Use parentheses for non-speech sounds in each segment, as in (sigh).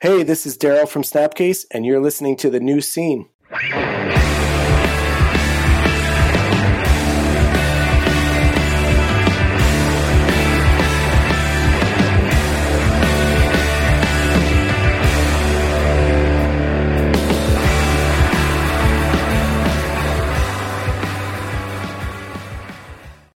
Hey, this is Daryl from Snapcase, and you're listening to the new scene.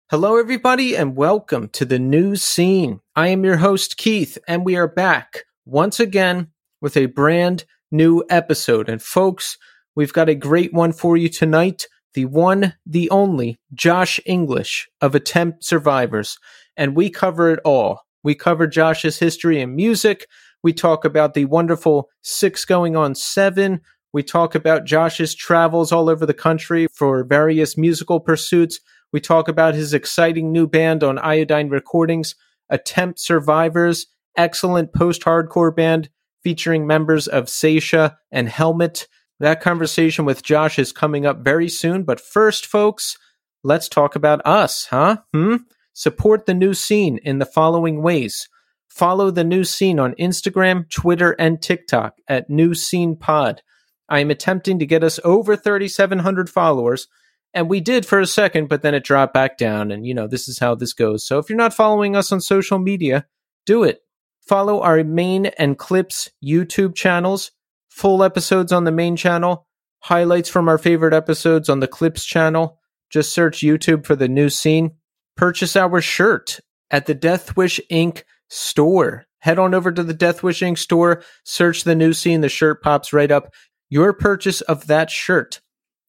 Hello, everybody, and welcome to the new scene. I am your host, Keith, and we are back once again with a brand new episode. And, folks, we've got a great one for you tonight. The one, the only, Josh English of Attempt Survivors. And we cover it all. We cover Josh's history and music. We talk about the wonderful six going on seven. We talk about Josh's travels all over the country for various musical pursuits. We talk about his exciting new band on Iodine Recordings, Attempt Survivors, excellent post hardcore band featuring members of Seisha and Helmet. That conversation with Josh is coming up very soon. But first, folks, let's talk about us, huh? Hmm? Support the new scene in the following ways. Follow the new scene on Instagram, Twitter, and TikTok at New Scene Pod. I am attempting to get us over 3,700 followers and we did for a second, but then it dropped back down. And, you know, this is how this goes. So if you're not following us on social media, do it. Follow our main and clips YouTube channels, full episodes on the main channel, highlights from our favorite episodes on the clips channel. Just search YouTube for the new scene. Purchase our shirt at the Death Wish Inc. store. Head on over to the Death Wish Inc. store, search the new scene, the shirt pops right up. Your purchase of that shirt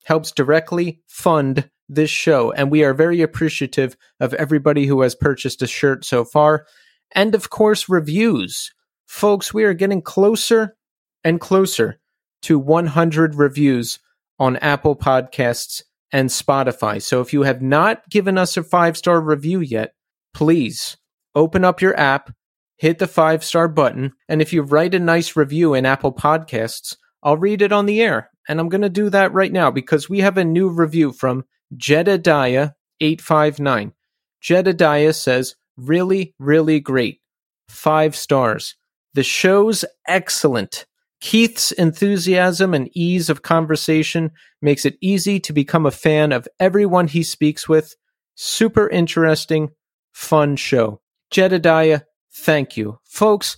helps directly fund this show. And we are very appreciative of everybody who has purchased a shirt so far. And of course, reviews. Folks, we are getting closer and closer to 100 reviews on Apple Podcasts and Spotify. So if you have not given us a five star review yet, please open up your app, hit the five star button, and if you write a nice review in Apple Podcasts, I'll read it on the air and I'm going to do that right now because we have a new review from Jedediah859. Jedediah says, really, really great. Five stars. The show's excellent. Keith's enthusiasm and ease of conversation makes it easy to become a fan of everyone he speaks with. Super interesting, fun show. Jedediah, thank you. Folks,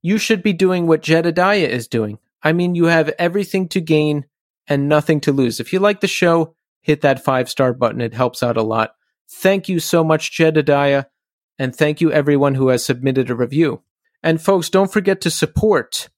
you should be doing what Jedediah is doing. I mean, you have everything to gain and nothing to lose. If you like the show, hit that five star button. It helps out a lot. Thank you so much, Jedediah. And thank you, everyone who has submitted a review. And folks, don't forget to support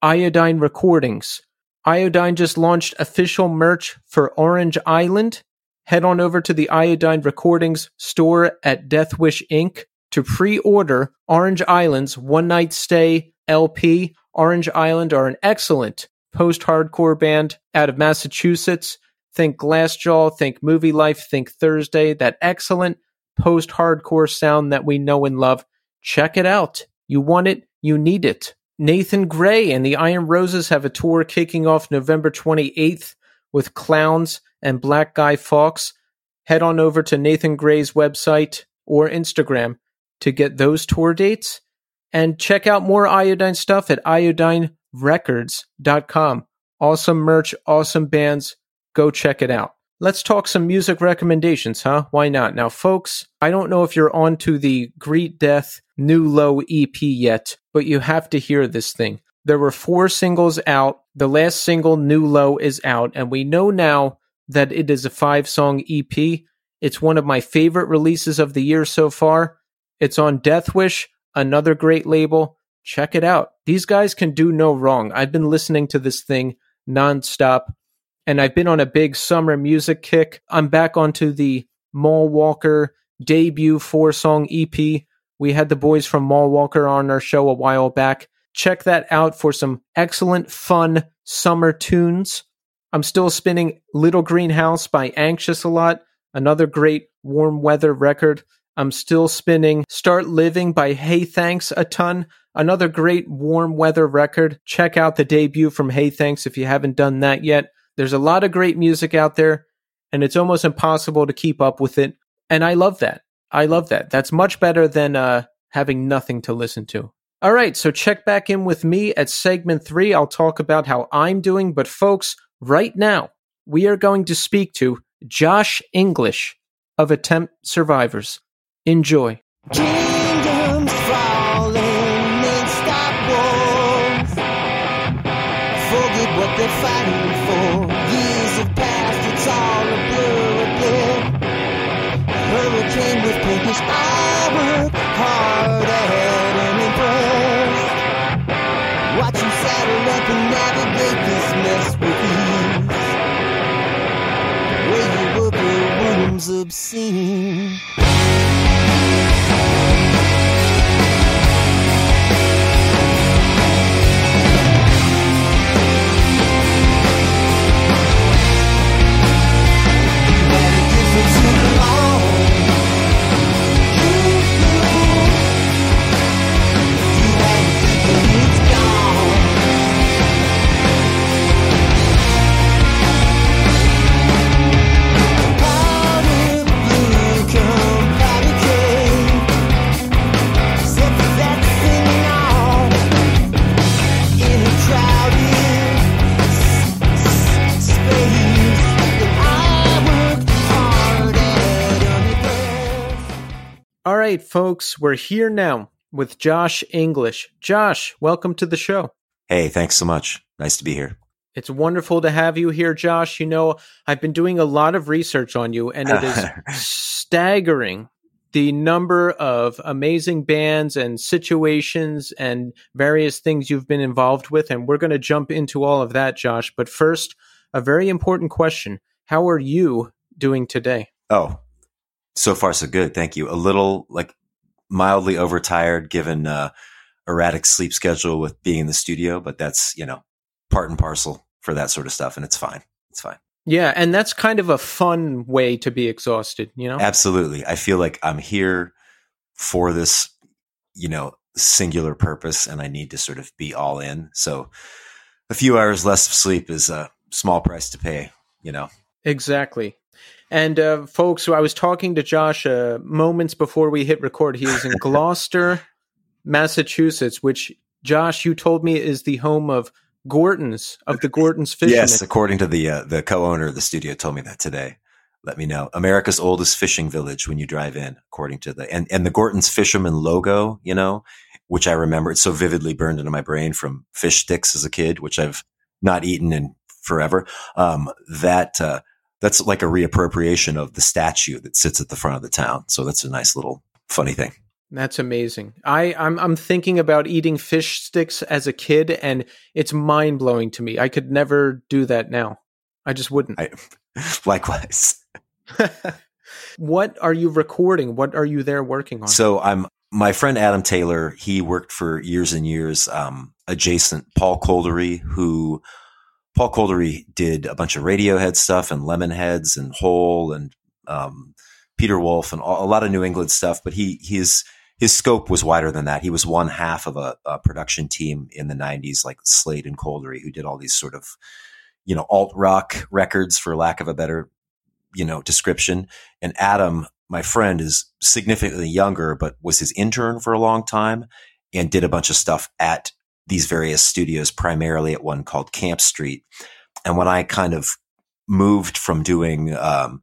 Iodine Recordings. Iodine just launched official merch for Orange Island. Head on over to the Iodine Recordings store at Death Wish Inc. to pre order Orange Island's One Night Stay LP Orange Island are an excellent post hardcore band out of Massachusetts. Think Glassjaw, think Movie Life, think Thursday, that excellent post hardcore sound that we know and love. Check it out. You want it, you need it. Nathan Gray and the Iron Roses have a tour kicking off November 28th with Clowns and Black Guy Fawkes. Head on over to Nathan Gray's website or Instagram to get those tour dates. And check out more iodine stuff at iodinerecords.com. Awesome merch, awesome bands. Go check it out. Let's talk some music recommendations, huh? Why not? Now, folks, I don't know if you're on to the Greet Death New Low EP yet, but you have to hear this thing. There were four singles out. The last single, New Low, is out, and we know now that it is a five song EP. It's one of my favorite releases of the year so far. It's on Death Wish, another great label. Check it out. These guys can do no wrong. I've been listening to this thing nonstop, and I've been on a big summer music kick. I'm back onto the Mall Walker debut four song EP. We had the boys from Mall Walker on our show a while back. Check that out for some excellent, fun summer tunes. I'm still spinning Little Greenhouse by Anxious a lot, another great warm weather record. I'm still spinning Start Living by Hey Thanks a ton. Another great warm weather record. Check out the debut from Hey Thanks if you haven't done that yet. There's a lot of great music out there, and it's almost impossible to keep up with it. And I love that. I love that. That's much better than uh, having nothing to listen to. All right, so check back in with me at segment three. I'll talk about how I'm doing. But, folks, right now, we are going to speak to Josh English of Attempt Survivors. Enjoy. 心。Folks, we're here now with Josh English. Josh, welcome to the show. Hey, thanks so much. Nice to be here. It's wonderful to have you here, Josh. You know, I've been doing a lot of research on you, and it is (laughs) staggering the number of amazing bands and situations and various things you've been involved with. And we're going to jump into all of that, Josh. But first, a very important question How are you doing today? Oh, so far so good. Thank you. A little like mildly overtired given uh erratic sleep schedule with being in the studio, but that's, you know, part and parcel for that sort of stuff and it's fine. It's fine. Yeah, and that's kind of a fun way to be exhausted, you know? Absolutely. I feel like I'm here for this, you know, singular purpose and I need to sort of be all in. So a few hours less of sleep is a small price to pay, you know. Exactly. And uh, folks, I was talking to Josh uh, moments before we hit record. He is in (laughs) Gloucester, Massachusetts, which Josh, you told me is the home of Gorton's of the Gorton's Fishermen. Yes, according to the uh, the co-owner of the studio, told me that today. Let me know. America's oldest fishing village when you drive in, according to the and and the Gorton's Fisherman logo, you know, which I remember. It's so vividly burned into my brain from fish sticks as a kid, which I've not eaten in forever. Um, that uh, that's like a reappropriation of the statue that sits at the front of the town. So that's a nice little funny thing. That's amazing. I, I'm I'm thinking about eating fish sticks as a kid, and it's mind blowing to me. I could never do that now. I just wouldn't. I, (laughs) likewise. (laughs) what are you recording? What are you there working on? So I'm my friend Adam Taylor. He worked for years and years um, adjacent Paul Kolderie, who Paul Kolderie did a bunch of Radiohead stuff and Lemonheads and Hole and um, Peter Wolf and all, a lot of New England stuff. But he his his scope was wider than that. He was one half of a, a production team in the '90s, like Slade and Kolderie, who did all these sort of you know alt rock records, for lack of a better you know description. And Adam, my friend, is significantly younger, but was his intern for a long time and did a bunch of stuff at these various studios, primarily at one called Camp Street. And when I kind of moved from doing um,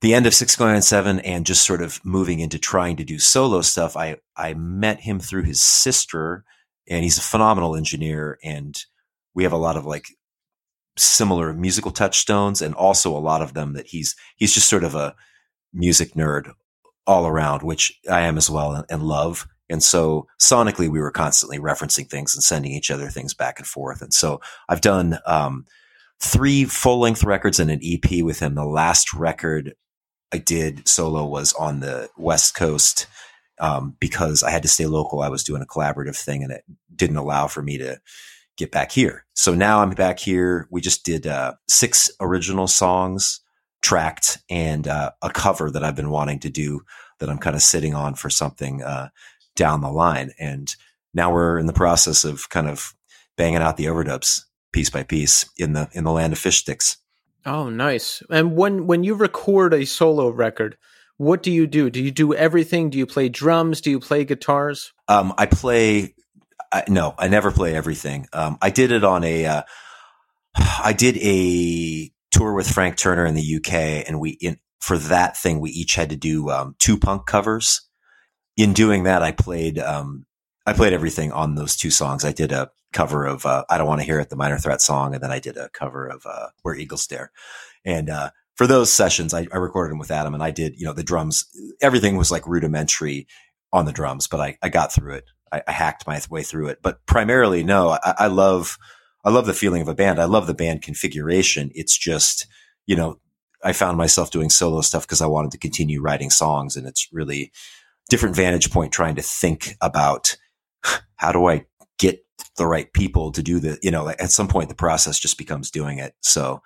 the end of Six Going on Seven and just sort of moving into trying to do solo stuff, I I met him through his sister, and he's a phenomenal engineer, and we have a lot of like similar musical touchstones, and also a lot of them that he's he's just sort of a music nerd all around, which I am as well, and, and love. And so sonically, we were constantly referencing things and sending each other things back and forth. And so I've done um, three full length records and an EP with him. The last record I did solo was on the West Coast um, because I had to stay local. I was doing a collaborative thing and it didn't allow for me to get back here. So now I'm back here. We just did uh, six original songs tracked and uh, a cover that I've been wanting to do that I'm kind of sitting on for something uh, down the line. And now we're in the process of kind of banging out the overdubs piece by piece in the in the land of fish sticks. Oh, nice. And when when you record a solo record, what do you do? Do you do everything? Do you play drums? Do you play guitars? Um, I play. I, no, I never play everything. Um, I did it on a, uh, (sighs) I did a tour with Frank Turner in the UK, and we in for that thing we each had to do um, two punk covers. In doing that, I played um, I played everything on those two songs. I did a cover of uh, "I Don't Want to Hear It," the Minor Threat song, and then I did a cover of uh, "Where Eagles Dare." And uh, for those sessions, I, I, recorded them with Adam, and I did you know the drums. Everything was like rudimentary on the drums, but I, I got through it. I, I, hacked my way through it. But primarily, no, I, love I love the feeling of a band. I love the band configuration. It's just you know I found myself doing solo stuff because I wanted to continue writing songs, and it's really different vantage point trying to think about how do I get the right people to do the, you know, at some point the process just becomes doing it. So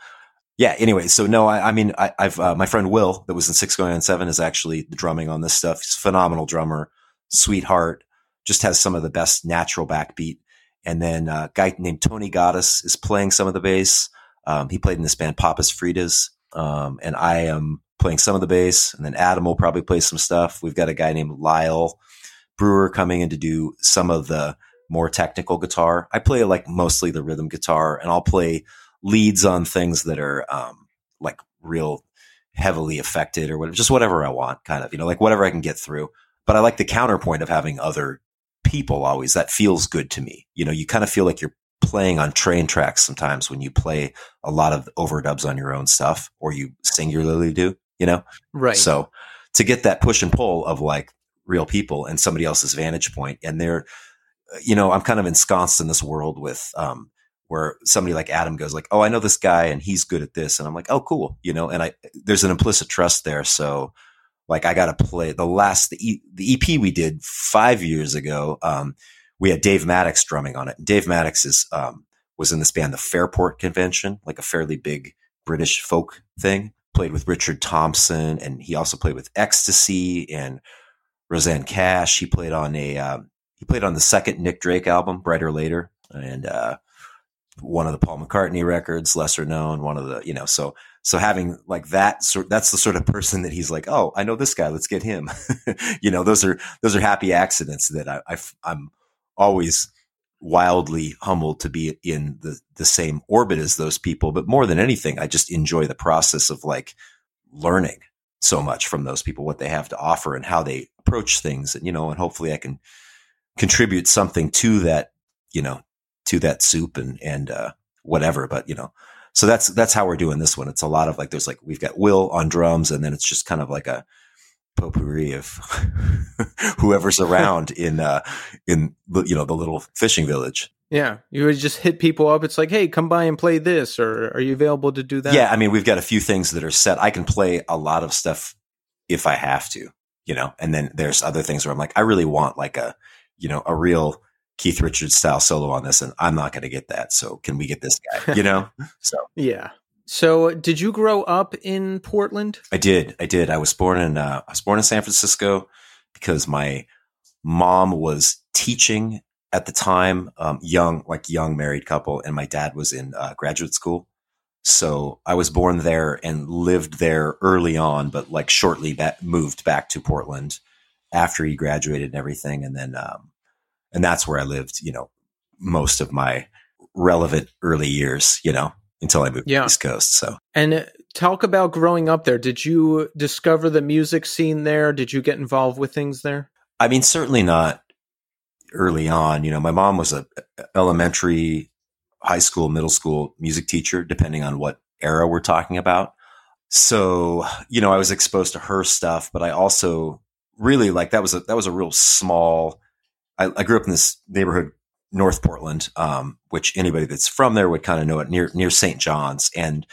yeah, anyway, so no, I, I mean, I, have uh, my friend Will that was in six going on seven is actually drumming on this stuff. He's a phenomenal drummer, sweetheart, just has some of the best natural backbeat. And then uh, a guy named Tony Goddess is playing some of the bass. Um, he played in this band Papas Fritos. Um, and I am playing some of the bass. And then Adam will probably play some stuff. We've got a guy named Lyle Brewer coming in to do some of the more technical guitar. I play like mostly the rhythm guitar and I'll play leads on things that are um, like real heavily affected or whatever, just whatever I want, kind of, you know, like whatever I can get through. But I like the counterpoint of having other people always. That feels good to me. You know, you kind of feel like you're playing on train tracks sometimes when you play a lot of overdubs on your own stuff or you singularly do, you know? Right. So to get that push and pull of like real people and somebody else's vantage. And they're, you know, I'm kind of ensconced in this world with, um, where somebody like Adam goes like, Oh, I know this guy and he's good at this. And I'm like, Oh, cool. You know, and I, there's an implicit trust there. So like I got to play the last, the, e, the EP we did five years ago. Um, we had Dave Mattacks drumming on it. Dave Mattacks is, um, was in this band, the Fairport Convention, like a fairly big British folk thing. Played with Richard Thompson, and he also played with XTC and Rosanne Cash. He played on a uh, he played on the second Nick Drake album, Bryter Layter, and uh, one of the Paul McCartney records, lesser known. One of the you know so so having like that sort that's the sort of person that he's like, oh, I know this guy, let's get him. (laughs) you know, those are those are happy accidents that I, I I'm always wildly humbled to be in the the same orbit as those people. But more than anything, I just enjoy the process of like learning so much from those people, what they have to offer and how they approach things. And, you know, and hopefully I can contribute something to that, you know, to that soup and, and, uh, whatever. But, you know, so that's, that's how we're doing this one. It's a lot of like, there's like, we've got Will on drums and then it's just kind of like a potpourri of (laughs) whoever's around (laughs) in, uh, in, you know, the little fishing village. Yeah, you would just hit people up. It's like, hey, come by and play this, or are you available to do that? Yeah, I mean, we've got a few things that are set. I can play a lot of stuff if I have to, you know. And then there's other things where I'm like, I really want like a, you know, a real Keith Richards style solo on this, and I'm not going to get that. So can we get this guy? (laughs) You know? So yeah. So did you grow up in Portland? I did. I did. I was born in uh, I was born in San Francisco because my mom was teaching at the time, um, young, like young married couple, and my dad was in uh, graduate school. So I was born there and lived there early on, but like shortly back, moved back to Portland after he graduated and everything. And then, um, and that's where I lived, you know, most of my relevant early years, you know, until I moved yeah. to the East Coast. So, and uh, talk about growing up there. Did you discover the music scene there? Did you get involved with things there? I mean, certainly not early on. You know, my mom was a elementary, high school, middle school music teacher, depending on what era we're talking about. So, you know, I was exposed to her stuff, but I also really like that was a that was a real small. I, I grew up in this neighborhood, North Portland, um, which anybody that's from there would kind of know it near near St. John's, and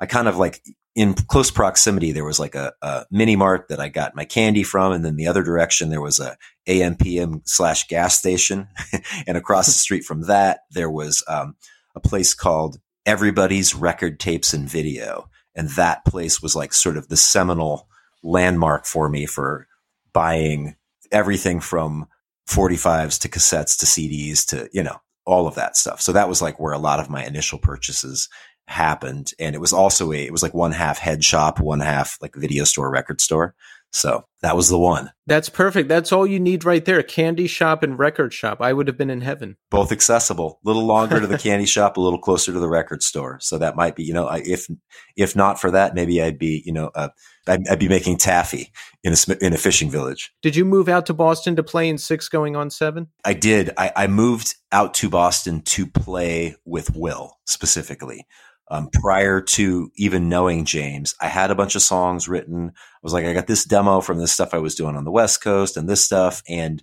I kind of like in close proximity, there was like a, a, mini mart that I got my candy from. And then the other direction, there was a AMPM slash gas station. (laughs) and across the street from that, there was um, a place called Everybody's Record Tapes and Video. And that place was like sort of the seminal landmark for me for buying everything from 45s to cassettes to CDs to, you know, all of that stuff. So that was like where a lot of my initial purchases happened. And it was also a, it was like one half head shop, one half like video store, record store. So that was the one. That's perfect. That's all you need right there. Candy shop and record shop. I would have been in heaven. Both accessible. A little longer to the (laughs) candy shop, a little closer to the record store. So that might be, you know, if if not for that, maybe I'd be, you know, uh, I'd, I'd, be making taffy in a in a fishing village. Did you move out to Boston to play in six, going on seven? I did. I, I moved out to Boston to play with Will specifically. Um, prior to even knowing James, I had a bunch of songs written. I was like, I got this demo from this stuff I was doing on the West Coast and this stuff, and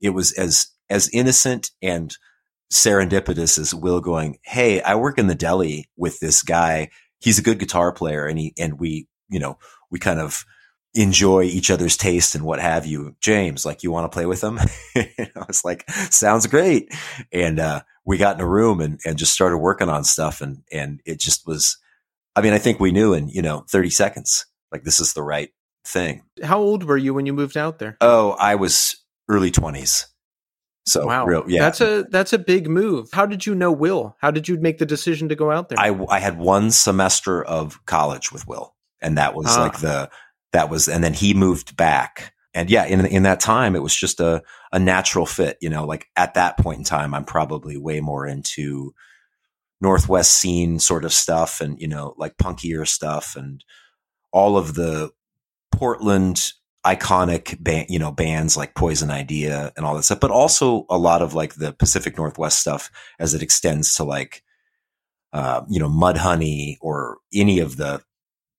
it was as as innocent and serendipitous as Will going, "Hey, I work in the deli with this guy. He's a good guitar player, and he and we, you know, we kind of." enjoy each other's taste and what have you. James, like, you want to play with them? (laughs) I was like, sounds great. And, uh, we got in a room and, and just started working on stuff. And, and it just was, I mean, I think we knew in, you know, 30 seconds, like this is the right thing. How old were you when you moved out there? Oh, I was early 20s. So wow, real, yeah, that's a that's a big move. How did you know Will? How did you make the decision to go out there? I I had one semester of college with Will, and that was ah. like the that was, and then he moved back, and yeah, in in that time, it was just a a natural fit. You know, like at that point in time, I'm probably way more into Northwest scene sort of stuff, and you know, like punkier stuff, and all of the Portland iconic band, you know, bands like Poison Idea and all that stuff, but also a lot of like the Pacific Northwest stuff as it extends to like, uh, you know, Mudhoney or any of the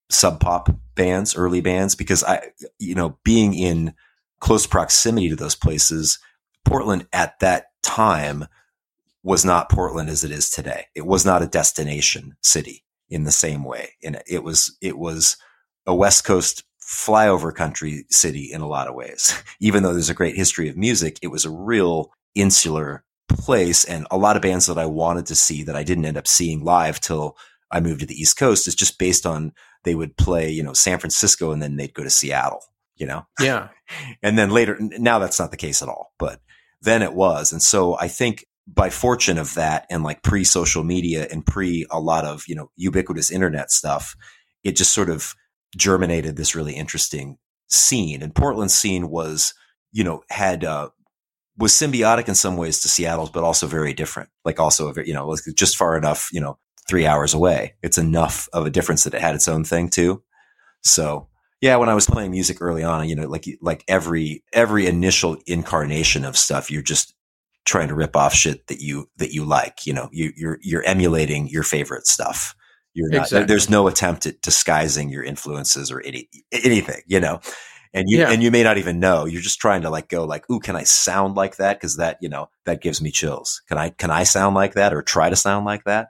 Sub Pop bands, early bands, because I, you know, being in close proximity to those places, Portland at that time was not Portland as it is today. It was not a destination city in the same way. And it was, it was a West Coast flyover country city in a lot of ways. (laughs) Even though there's a great history of music, it was a real insular place and a lot of bands that I wanted to see that I didn't end up seeing live till I moved to the East Coast is just based on they would play, you know, San Francisco and then they'd go to Seattle, you know? (laughs) Yeah. and then later, now that's not the case at all, but then it was. And so I think by fortune of that and like pre social media and pre a lot of, you know, ubiquitous internet stuff, it just sort of germinated this really interesting scene. And Portland's scene was, you know, had, uh, was symbiotic in some ways to Seattle's, but also very different. Like also, you know, just far enough, you know, three hours away. It's enough of a difference that it had its own thing too. So yeah, when I was playing music early on, you know, like like every every initial incarnation of stuff, you're just trying to rip off shit that you that you like. You know, you, you're you're emulating your favorite stuff. You're not. Exactly. There's no attempt at disguising your influences or any anything. You know, and you yeah. and you may not even know. You're just trying to like go like, ooh, can I sound like that? Because that you know that gives me chills. Can I can I sound like that or try to sound like that?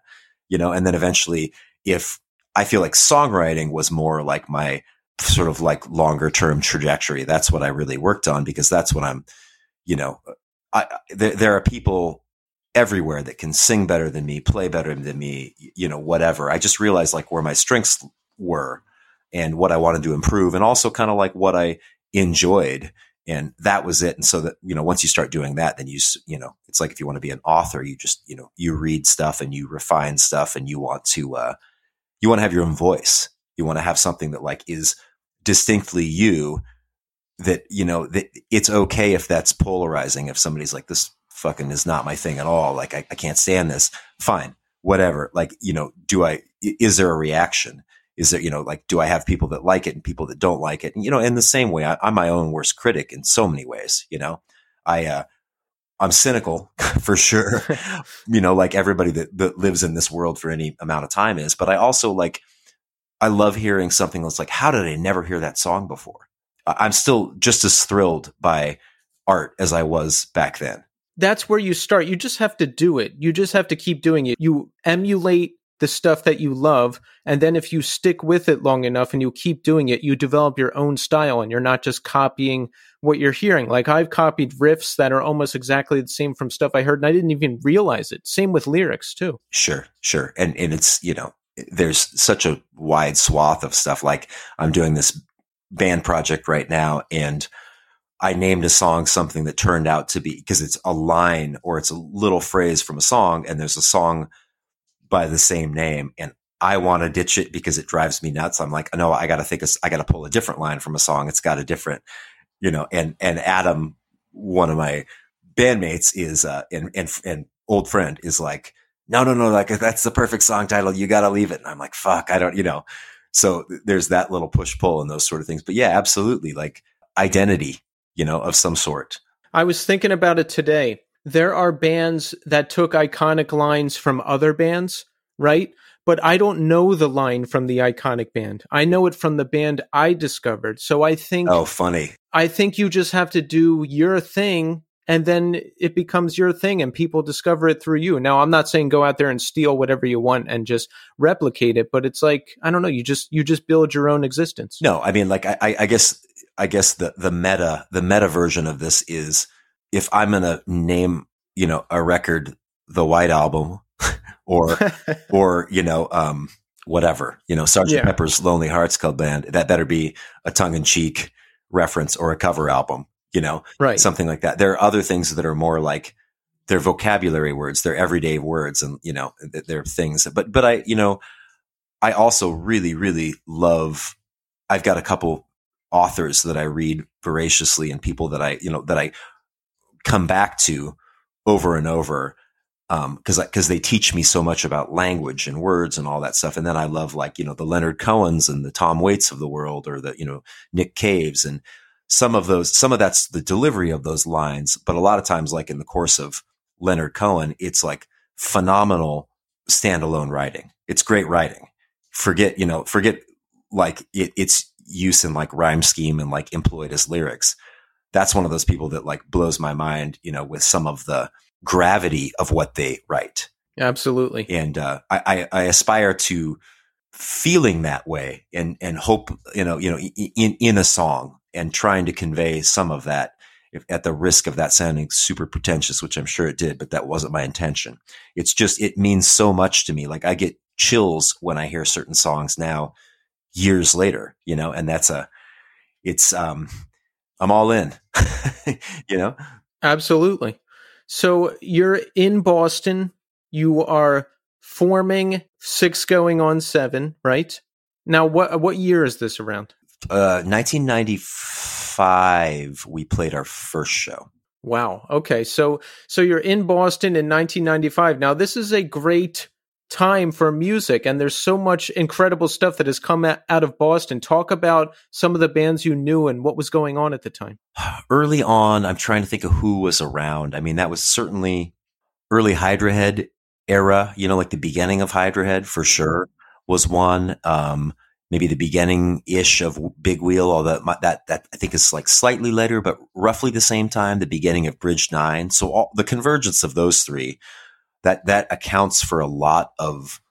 You know, and then eventually, if I feel like songwriting was more like my sort of like longer term trajectory. That's what I really worked on because that's what I'm, you know, I, there, there are people everywhere that can sing better than me, play better than me, you know, whatever. I just realized like where my strengths were and what I wanted to improve and also kind of like what I enjoyed. And that was it. And so that, you know, once you start doing that, then you, you know, it's like if you want to be an author, you just, you know, you read stuff and you refine stuff and you want to, uh, you want to have your own voice. You want to have something that like is distinctly you that you know that it's okay if that's polarizing. If somebody's like this fucking is not my thing at all. Like I, I can't stand this. Fine. Whatever. Like you know do i is there a reaction is there you know like do i have people that like it and people that don't like it and you know in the same way I, i'm my own worst critic in so many ways you know i uh i'm cynical (laughs) for sure (laughs) you know like everybody that, that lives in this world for any amount of time is but i also like I love hearing something that's like, how did I never hear that song before? I'm still just as thrilled by art as I was back then. That's where you start. You just have to do it. You just have to keep doing it. You emulate the stuff that you love. And then if you stick with it long enough and you keep doing it, you develop your own style and you're not just copying what you're hearing. Like I've copied riffs that are almost exactly the same from stuff I heard and I didn't even realize it. Same with lyrics too. Sure, sure. And and it's, you know, there's such a wide swath of stuff. Like I'm doing this band project right now and I named a song something that turned out to be because it's a line or it's a little phrase from a song and there's a song by the same name and I want to ditch it because it drives me nuts. I'm like, no, I got to think, of, I got to pull a different line from a song. It's got a different, you know, and, and Adam, one of my bandmates is, uh, and, and, and old friend is like, no, no, no, like that's the perfect song title. You got to leave it. And I'm like, fuck, I don't, you know, so there's that little push pull and those sort of things. But yeah, absolutely. Like identity, you know, of some sort. I was thinking about it today. There are bands that took iconic lines from other bands, right? But I don't know the line from the iconic band. I know it from the band I discovered. So I think Oh, funny. I think you just have to do your thing and then it becomes your thing and people discover it through you. Now, I'm not saying go out there and steal whatever you want and just replicate it, but it's like, I don't know, you just you just build your own existence. No, I mean like I, I guess I guess the the meta the meta version of this is if I'm gonna name, you know, a record the White Album (laughs) or (laughs) or, you know, um whatever, you know, Sergeant Yeah. Pepper's Lonely Hearts Club Band, that better be a tongue in cheek reference or a cover album, you know, right. something like that. There are other things that are more like they're vocabulary words, they're everyday words, and you know, th- they're things. But but I, you know, I also really really love. I've got a couple authors that I read voraciously, and people that I you know that I come back to over and over um, because because they teach me so much about language and words and all that stuff. And then I love like you know the Leonard Cohens and the Tom Waits of the world, or the you know Nick Caves and some of those. Some of that's the delivery of those lines, but a lot of times, like in the course of Leonard Cohen, it's like phenomenal standalone writing. It's great writing. Forget you know forget like it, its use in like rhyme scheme and like employed as lyrics. That's one of those people that like blows my mind, you know, with some of the gravity of what they write. Absolutely. and uh, I, I, I aspire to feeling that way and and hope you know you know in in a song and trying to convey some of that if, at the risk of that sounding super pretentious which i'm sure it did but that wasn't my intention. It's just it means so much to me. Like i get chills when i hear certain songs now years later you know and that's a it's um i'm all in (laughs) you know Absolutely. So you're in Boston. You are forming six going on seven, right? Now, what what year is this around? uh 1995 we played our first show Wow. Okay. So so you're in Boston in 1995. Now this is a great time for music and there's so much incredible stuff that has come out of Boston. Talk about some of the bands you knew and what was going on at the time. (sighs) early on, I'm trying to think of who was around. I mean, that was certainly early Hydra Head era, you know, like the beginning of Hydra Head for sure was one. Um, maybe the beginning ish of Big Wheel, although my, that, that I think is like slightly later, but roughly the same time, the beginning of Bridge Nine. So all the convergence of those three, that, that accounts for a lot of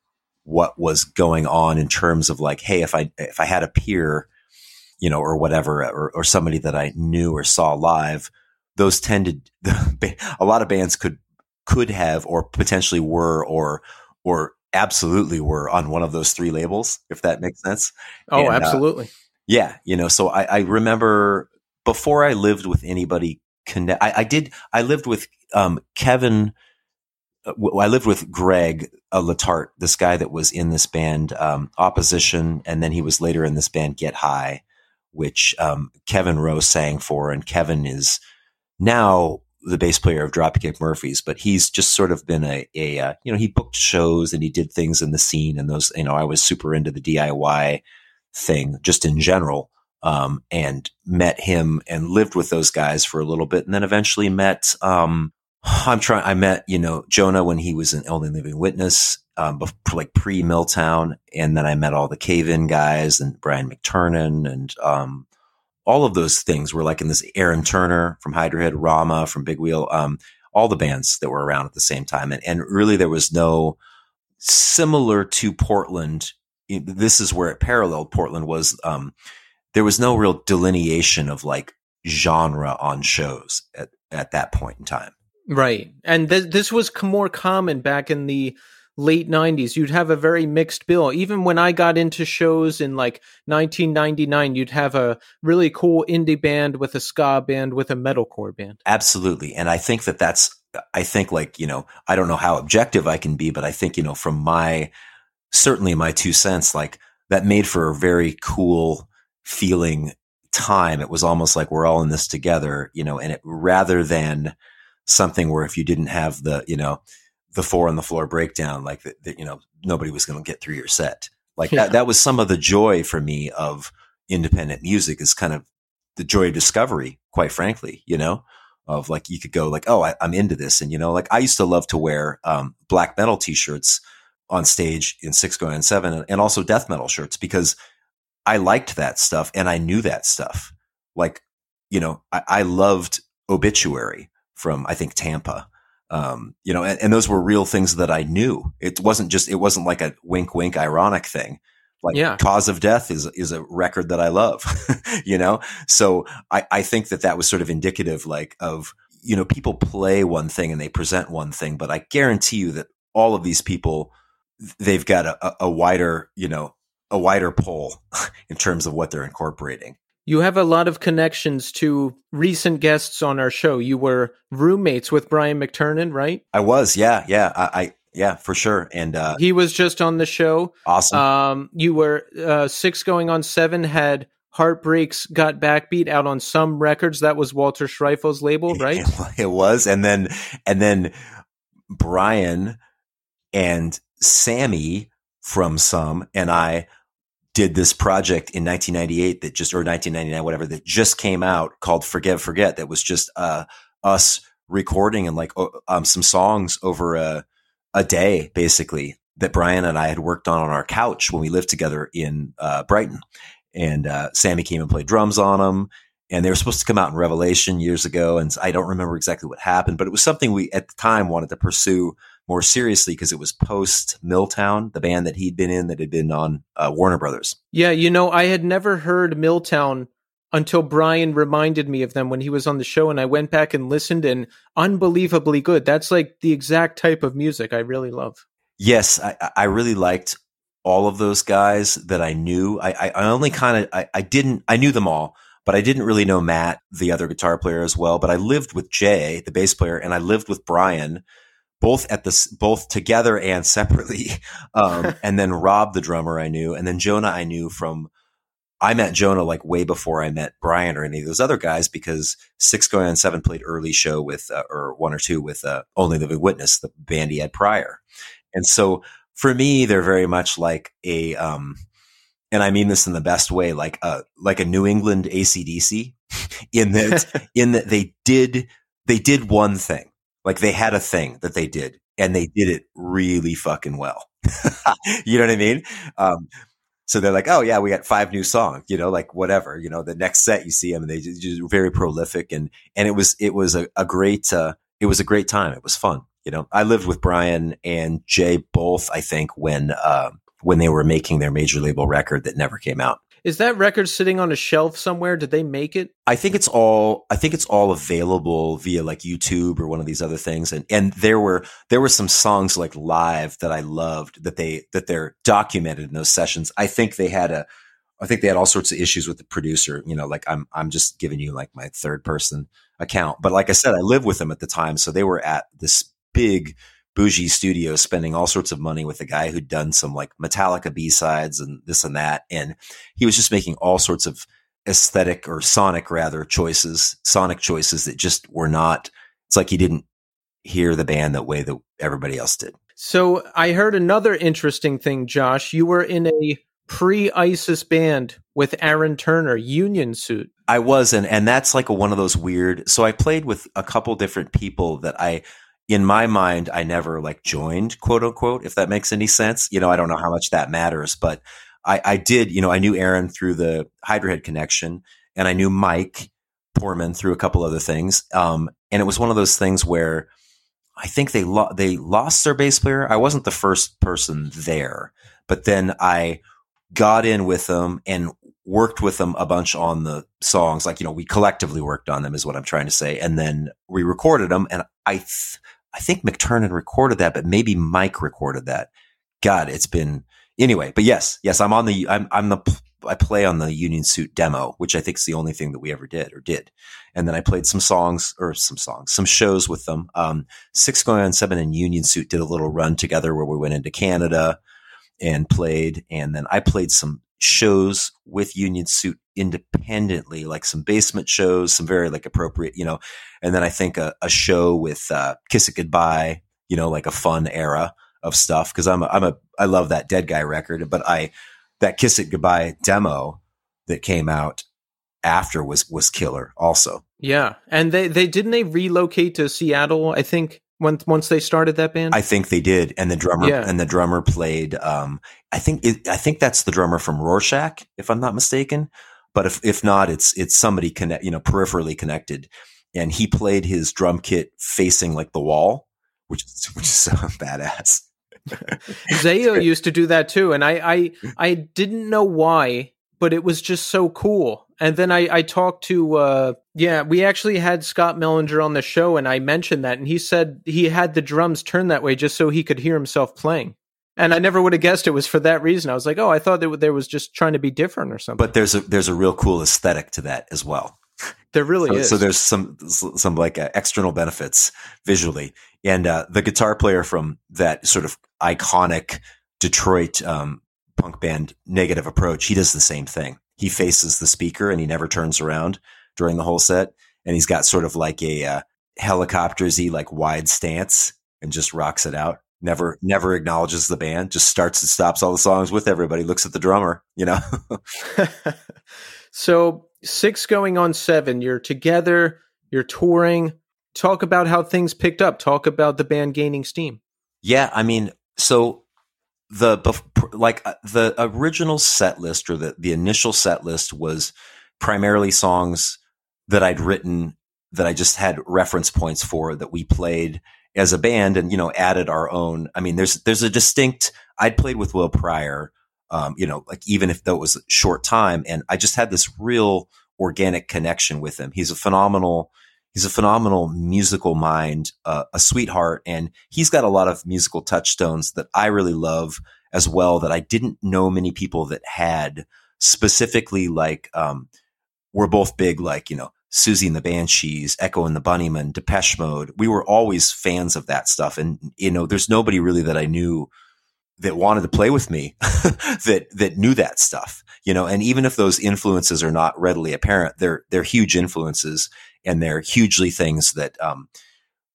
what was going on in terms of like, hey, if I, if I had a peer, you know, or whatever, or, or somebody that I knew or saw live, those tended, (laughs) a lot of bands could, could have, or potentially were, or, or absolutely were on one of those three labels, if that makes sense. Oh, And, uh, absolutely. Yeah. You know, so I, I remember before I lived with anybody connect, I, I did, I lived with, um, Kevin, uh, I lived with Greg uh, Latart, this guy that was in this band, um, Opposition, and then he was later in this band Get High, which um, Kevin Rheault sang for, and Kevin is now the bass player of Dropkick Murphys, but he's just sort of been a, a uh, you know, he booked shows and he did things in the scene, and those, you know, I was super into the DIY thing just in general. Um, and met him and lived with those guys for a little bit, and then eventually met um, I'm trying. I met you know Jonah when he was an Only Living Witness, um, like pre Miltown, and then I met all the Cave In guys and Brian McTernan and um, all of those things were like in this Aaron Turner from Hydra Head, Rama from Big Wheel, um, all the bands that were around at the same time, and and really there was no similar to Portland. This is where it paralleled Portland was. Um, there was no real delineation of like genre on shows at, at that point in time. Right. And th- this was more common back in the late 90s. You'd have a very mixed bill. Even when I got into shows in like 1999, you'd have a really cool indie band with a ska band with a metalcore band. Absolutely. And I think that that's, I think like, you know, I don't know how objective I can be, but I think, you know, from my certainly my two cents, like that made for a very cool feeling time. It was almost like we're all in this together, you know, and it rather than something where if you didn't have the, you know, the four on the floor breakdown, like that, you know, nobody was going to get through your set. Like yeah. that, that was some of the joy for me of independent music is kind of the joy of discovery, quite frankly, you know, of like, you could go like, Oh, I, am into this. And, you know, like I used to love to wear, um, black metal t-shirts on stage in six going on seven and also death metal shirts because I liked that stuff and I knew that stuff. Like, you know, I, I loved obituary from, I think, Tampa. Um, you know, and, and, those were real things that I knew. It wasn't just, it wasn't like a wink, wink, ironic thing. Like yeah. cause of death is, is a record that I love, (laughs) you know? So I, I think that that was sort of indicative, like of, you know, people play one thing and they present one thing, but I guarantee you that all of these people, they've got a, a wider, you know, a wider pole (laughs) in terms of what they're incorporating. You have a lot of connections to recent guests on our show. You were roommates with Brian McTernan, right? I was, yeah, yeah. I, I yeah, for sure. And uh, he was just on the show. Awesome. Um, you were uh, six going on seven. Had Heartbreak's Got Backbeat out on some records. That was Walter Schreifels' label, (laughs) right? It was, and then and then Brian and Sammy from some and I did this project in 1998 that just or 1999 whatever that just came out called Forgive Forget that was just uh, us recording and like um, some songs over a a day basically that Brian and I had worked on on our couch when we lived together in uh, Brighton. And uh, Sammy came and played drums on them and they were supposed to come out in Revelation years ago and I don't remember exactly what happened but it was something we at the time wanted to pursue more seriously because it was post Miltown, the band that he'd been in that had been on uh, Warner Brothers. Yeah, you know, I had never heard Miltown until Brian reminded me of them when he was on the show, and I went back and listened, and unbelievably good. That's like the exact type of music I really love. Yes, I, I really liked all of those guys that I knew. I, I only kind of I, I didn't I knew them all, but I didn't really know Matt, the other guitar player, as well. But I lived with Jay, the bass player, and I lived with Brian both at this both together and separately. (laughs) Um, (laughs) and then Rob, the drummer, I knew, and then Jonah, I knew from. I met Jonah like way before I met Brian or any of those other guys because Six Going on Seven played early show with uh, or one or two with uh, Only Living Witness, the band he had prior, and so for me, they're very much like a. Um, and I mean this in the best way, like a like a New England ACDC, (laughs) in that in that they did they did one thing like they had a thing that they did and they did it really fucking well. (laughs) you know what I mean? Um, so they're like, oh yeah, we got five new songs, you know, like whatever, you know, the next set you see them they just, just very prolific and, and it was, it was a, a great, uh, it was a great time. It was fun. You know, I lived with Brian and Jay both, I think, when, uh, when they were making their major label record that never came out. Is that record sitting on a shelf somewhere? Did they make it? I think it's all I think it's all available via like YouTube or one of these other things. And and there were there were some songs like live that I loved that they that they're documented in those sessions. I think they had a I think they had all sorts of issues with the producer, you know, like I'm I'm just giving you like my third person account. But like I said, I lived with them at the time, so they were at this big bougie studio spending all sorts of money with a guy who'd done some like Metallica B sides and this and that. And he was just making all sorts of aesthetic or sonic rather choices, sonic choices that just were not, it's like he didn't hear the band that way that everybody else did. So I heard another interesting thing, Josh. You were in a pre ISIS band with Aaron Turner, Union Suit. I was, and and that's like a, one of those weird. So I played with a couple different people that I in my mind, I never like joined, quote unquote, if that makes any sense. You know, I don't know how much that matters, but I, I did, you know, I knew Aaron through the Hydra connection and I knew Mike Portman through a couple other things. Um, and it was one of those things where I think they lo- they lost their bass player. I wasn't the first person there, but then I got in with them and worked with them a bunch on the songs. Like, you know, we collectively worked on them is what I'm trying to say. And then we recorded them. And I, th- I think McTernan recorded that, but maybe Mike recorded that. God, it's been anyway. But yes, yes, I'm on the I'm I'm the I play on the Union Suit demo, which I think is the only thing that we ever did or did. And then I played some songs or some songs, some shows with them. Um, Six Going on Seven and Union Suit did a little run together where we went into Canada and played. And then I played some shows with Union Suit independently, like some basement shows, some very like appropriate, you know. And then I think a, a show with uh, Kiss It Goodbye, you know, like a fun era of stuff because I'm a, I'm a I love that Dead Guy record, but I that Kiss It Goodbye demo that came out after was was killer also. Yeah, and they they didn't they relocate to Seattle? I think once once they started that band. I think they did, and the drummer Yeah. and the drummer played. Um, I think it, I think that's the drummer from Rorschach, if I'm not mistaken. But if if not, it's it's somebody connect you know peripherally connected, and he played his drum kit facing like the wall, which is which is (laughs) so badass. (laughs) (laughs) Zayo used to do that too, and I, I I didn't know why, but it was just so cool. And then I I talked to uh yeah, we actually had Scott Mellinger on the show, and I mentioned that, and he said he had the drums turned that way just so he could hear himself playing. And I never would have guessed it was for that reason. I was like, oh, I thought that there was just trying to be different or something. But there's a there's a real cool aesthetic to that as well. there really so, is. so there's some some like uh, external benefits visually, and uh, the guitar player from that sort of iconic Detroit um, punk band Negative Approach, he does the same thing. He faces the speaker and he never turns around during the whole set, and he's got sort of like a uh, helicoptersy like wide stance and just rocks it out. Never, never acknowledges the band. Just starts and stops all the songs with everybody. Looks at the drummer, you know. (laughs) so six going on seven. You're together. You're touring. Talk about how things picked up. Talk about the band gaining steam. Yeah, I mean, so the like uh, the original set list or the the initial set list was primarily songs that I'd written that I just had reference points for that we played as a band and you know added our own. I mean, there's there's a distinct. I'd played with Will Pryor, um, you know, like even if that was a short time, and I just had this real organic connection with him. He's a phenomenal he's a phenomenal musical mind, uh, a sweetheart, and he's got a lot of musical touchstones that I really love as well. That I didn't know many people that had specifically like um, we're both big like you know Siouxsie and the Banshees, Echo and the Bunnymen, Depeche Mode. We were always fans of that stuff, and you know, there's nobody really that I knew that wanted to play with me (laughs) that that knew that stuff you know? And even if those influences are not readily apparent they're they're huge influences and they're hugely things that um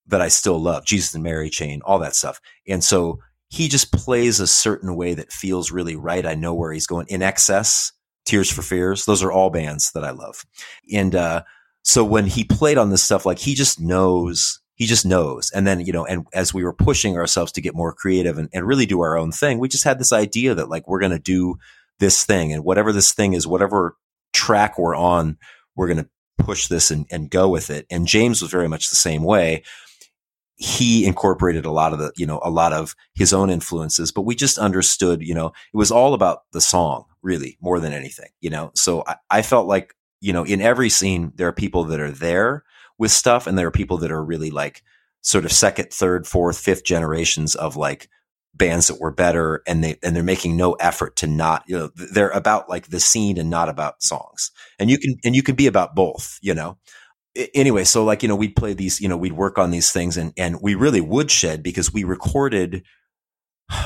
that I still love. Jesus and Mary chain all that stuff. And so he just plays a certain way that feels really right. I know where he's going. INXS Tears for Fears those are all bands that I love. And uh so when he played on this stuff like he just knows he just knows. And then, you know, and as we were pushing ourselves to get more creative and, and really do our own thing, we just had this idea that like, we're going to do this thing and whatever this thing is, whatever track we're on, we're going to push this and, and go with it. And James was very much the same way. He incorporated a lot of the, you know, a lot of his own influences, but we just understood, you know, it was all about the song really more than anything, you know? So I, I felt like, you know, in every scene, there are people that are there with stuff and there are people that are really like sort of second third fourth fifth generations of like bands that were better and they and they're making no effort to not you know they're about like the scene and not about songs. And you can and you can be about both you know? Anyway so like you know we'd play these you know we'd work on these things and and we really would shed because we recorded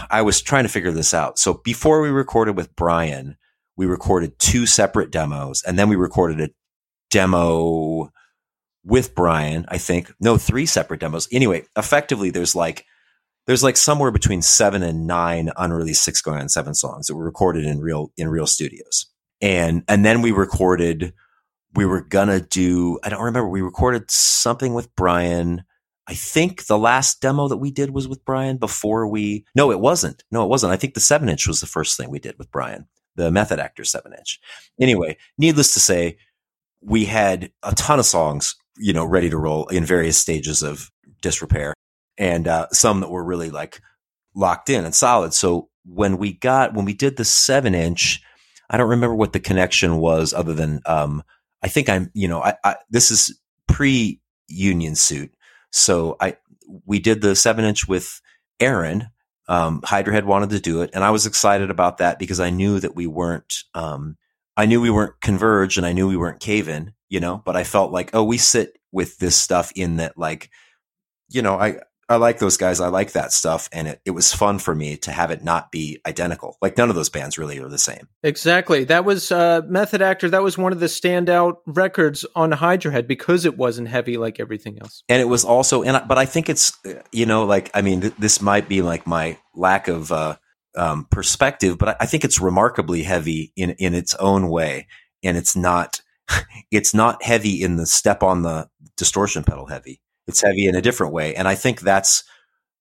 i was trying to figure this out. So before we recorded with brian we recorded two separate demos and then we recorded a demo with Brian, I think. No, three separate demos. Anyway, effectively there's like there's like somewhere between seven and nine unreleased six going on seven songs that were recorded in real in real studios. And and then we recorded we were gonna do I don't remember, we recorded something with Brian. I think the last demo that we did was with Brian before we no, it wasn't. No, it wasn't. I think the seven inch was the first thing we did with Brian, the method actor seven inch. Anyway, needless to say, we had a ton of songs you know, ready to roll in various stages of disrepair and uh, some that were really like locked in and solid. So when we got, when we did the seven inch, I don't remember what the connection was other than, um, I think I'm, you know, I, I this is pre union suit. So I, we did the seven inch with Aaron. Um, Hydra Head wanted to do it and I was excited about that because I knew that we weren't, um, I knew we weren't converged, and I knew we weren't cave in, you know, but I felt like, oh, we sit with this stuff in that like, you know, I, I like those guys. I like that stuff. And it, it was fun for me to have it not be identical. Like none of those bands really are the same. Exactly. That was uh, Method Actor. That was one of the standout records on Hydra Head because it wasn't heavy like everything else. And it was also, and I- but I think it's, you know, like, I mean, th- this might be like my lack of, uh, um, perspective, but I, I think it's remarkably heavy in, in its own way. And it's not, (laughs) it's not heavy in the step on the distortion pedal heavy. It's heavy in a different way. And I think that's,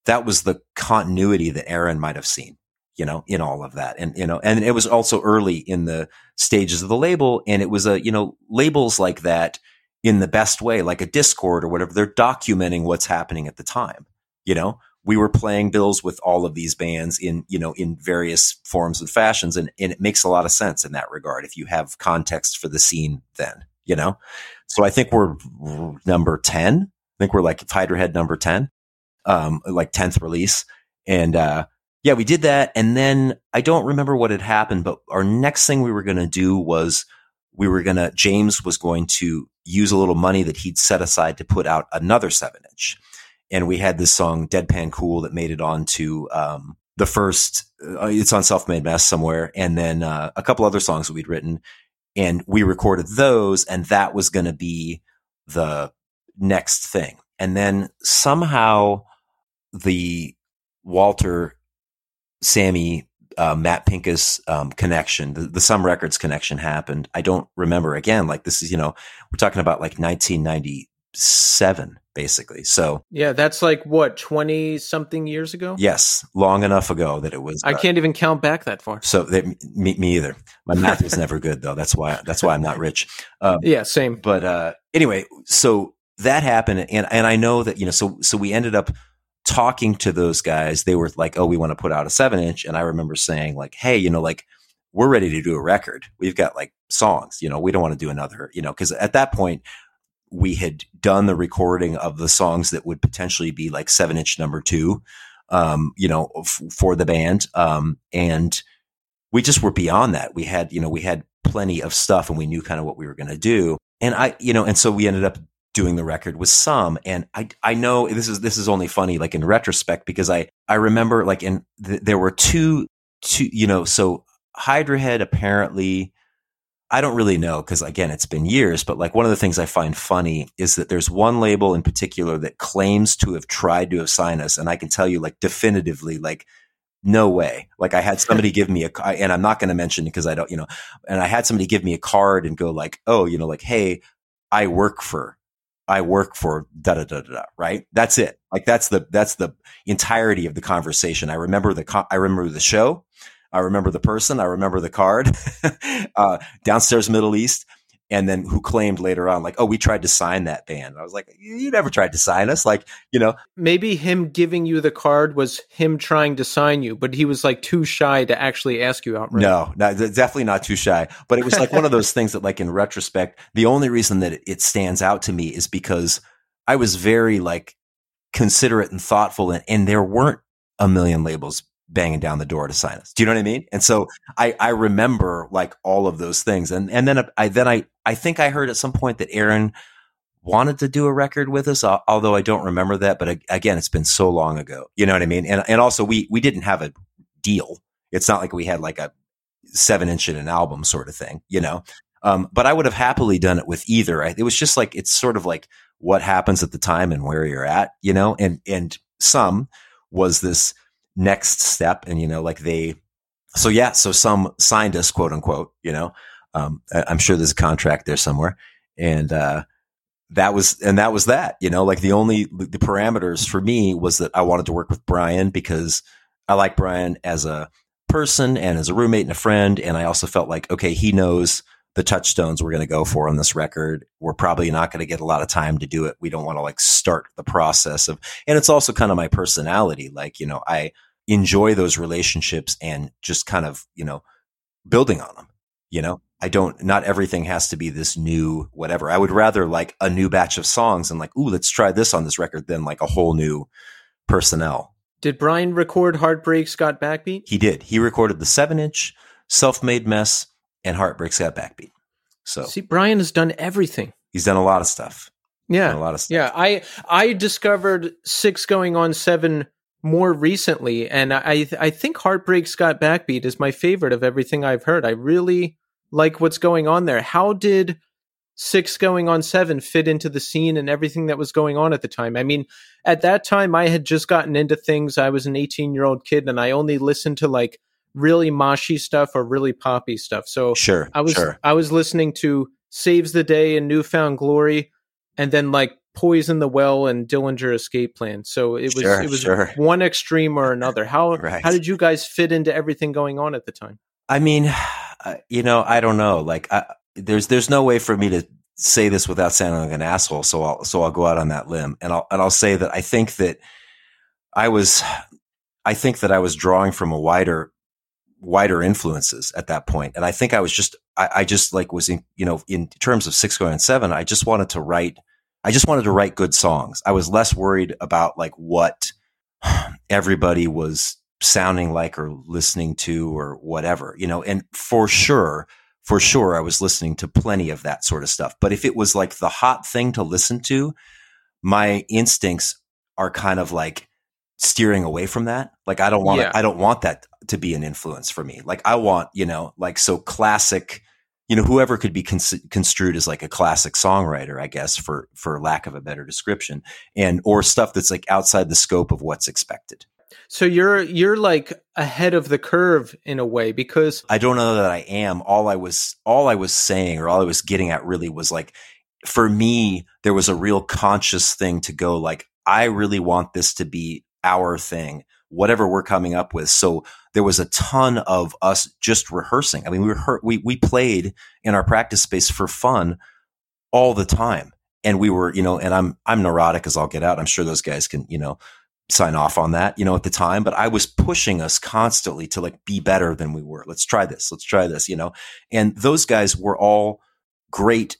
that was the continuity that Aaron might have seen, you know, in all of that. And, you know, and it was also early in the stages of the label. And it was a, you know, labels like that in the best way, like a Discord or whatever, they're documenting what's happening at the time. You know, we were playing bills with all of these bands in, you know, in various forms and fashions. And, and it makes a lot of sense in that regard if you have context for the scene then, you know? So I think we're number 10. I think we're like Hydra number 10, um, like 10th release. And, uh, yeah, we did that. And then I don't remember what had happened, but our next thing we were going to do was we were going to, James was going to use a little money that he'd set aside to put out another seven inch. And we had this song, Deadpan Cool, that made it onto, um, the first, uh, it's on Self Made Mess somewhere. And then, uh, a couple other songs that we'd written and we recorded those. And that was going to be the next thing. And then somehow the Walter, Sammy, uh, Matt Pincus um, connection, the, the Some Records connection happened. I don't remember again. Like this is, you know, we're talking about like 1997, basically. So Yeah, that's like what, 20 something years ago? yes, long enough ago that it was. I uh, can't even count back that far. So that, me, me either. My math was never good though. That's why. That's why I'm not rich. Um, Yeah, same. but uh, anyway, so that happened, and and I know that you know, so so we ended up talking to those guys. They were like, "Oh, we want to put out a seven inch," and I remember saying like, "Hey, you know, like we're ready to do a record. We've got like songs. You know, we don't want to do another. You know, because at that point." We had done the recording of the songs that would potentially be like seven inch number two, um, you know, f- for the band. Um, and we just were beyond that. We had, you know, we had plenty of stuff and we knew kind of what we were going to do. And I, you know, and so we ended up doing the record with some. And I, I know this is, this is only funny, like in retrospect, because I, I remember like in, th- there were two, two, you know, so Hydra Head apparently, I don't really know because again, it's been years, but like one of the things I find funny is that there's one label in particular that claims to have tried to assign us. And I can tell you like definitively, like, no way. Like I had somebody give me a, and I'm not going to mention because I don't, you know, and I had somebody give me a card and go like, oh, you know, like, hey, I work for, I work for da da da da da. Right? That's it. Like that's the that's the entirety of the conversation. I remember the I remember the show. I remember the person. I remember the card. (laughs) uh, downstairs Middle East. And then who claimed later on, like, oh, we tried to sign that band. I was like, you never tried to sign us. Like, you know, Maybe him giving you the card was him trying to sign you, but he was like too shy to actually ask you outright. No, no, definitely not too shy. But it was like one of those things that, like in retrospect, the only reason that it- it stands out to me is because I was very like considerate and thoughtful, and, and there weren't a million labels banging down the door to sign us. Do you know what I mean? And so I I remember like all of those things, and and then I then I I think I heard at some point that Aaron wanted to do a record with us, although I don't remember that. But again, it's been so long ago. You know what I mean? And and also we we didn't have a deal. It's not like we had like a seven inch in an album sort of thing, you know. Um, but I would have happily done it with either. It was just like it's sort of like what happens at the time and where you're at, you know. And and some was this next step, and you know, like they. So yeah, so some signed us, quote unquote, you know. Um, I- I'm sure there's a contract there somewhere, and uh, that was and that was that. You know, like the only the parameters for me was that I wanted to work with Brian because I like Brian as a person and as a roommate and a friend. And I also felt like, okay, he knows the touchstones we're going to go for on this record. We're probably not going to get a lot of time to do it. We don't want to like start the process of, and it's also kind of my personality. Like, you know, I enjoy those relationships and just kind of, you know, building on them, you know, I don't, not everything has to be this new whatever. I would rather like a new batch of songs and like, ooh, let's try this on this record than like a whole new personnel. Did Brian record Heartbreaks Got Backbeat? He did. He recorded the seven inch, self made mess, and Heartbreaks Got Backbeat. So See, Brian has done everything. he's done a lot of stuff. Yeah, a lot of stuff. Yeah, I I discovered six going on seven more recently, and I I think Heartbreak's Got Backbeat is my favorite of everything I've heard. I really like what's going on there. How did six going on seven fit into the scene and everything that was going on at the time? I mean, at that time, I had just gotten into things. I was an 18 year old kid, and I only listened to like really moshy stuff or really poppy stuff. So Sure, I was sure. I was listening to Saves the Day and Newfound Glory, and then like Poison the Well and Dillinger Escape Plan. So it was Sure, it was sure. one extreme or another. How (laughs) Right. how did you guys fit into everything going on at the time? I mean, (sighs) you know, I don't know. Like, I, there's there's no way for me to say this without sounding like an asshole. So I'll so I'll go out on that limb, and I'll and I'll say that I think that I was, I think that I was drawing from a wider wider influences at that point, and I think I was just I, I just like was in you know in terms of six going on seven, I just wanted to write. I just wanted to write good songs. I was less worried about like what everybody was sounding like or listening to or whatever, you know, and for sure, for sure, I was listening to plenty of that sort of stuff. But if it was like the hot thing to listen to, my instincts are kind of like steering away from that. Like I don't want Yeah. I don't want that to be an influence for me. Like I want, you know, like so classic, you know, whoever could be cons- construed as like a classic songwriter, I guess, for for lack of a better description, and or stuff that's like outside the scope of what's expected. So you're you're like ahead of the curve in a way because I don't know that I am. All I was all I was saying or all I was getting at really was like for me there was a real conscious thing to go like I really want this to be our thing whatever we're coming up with. So there was a ton of us just rehearsing. I mean we were we we played in our practice space for fun all the time. And we were, you know, and I'm I'm neurotic as I'll get out. I'm sure those guys can, you know, sign off on that, you know, at the time, but I was pushing us constantly to like be better than we were. Let's try this. Let's try this, you know. And those guys were all great,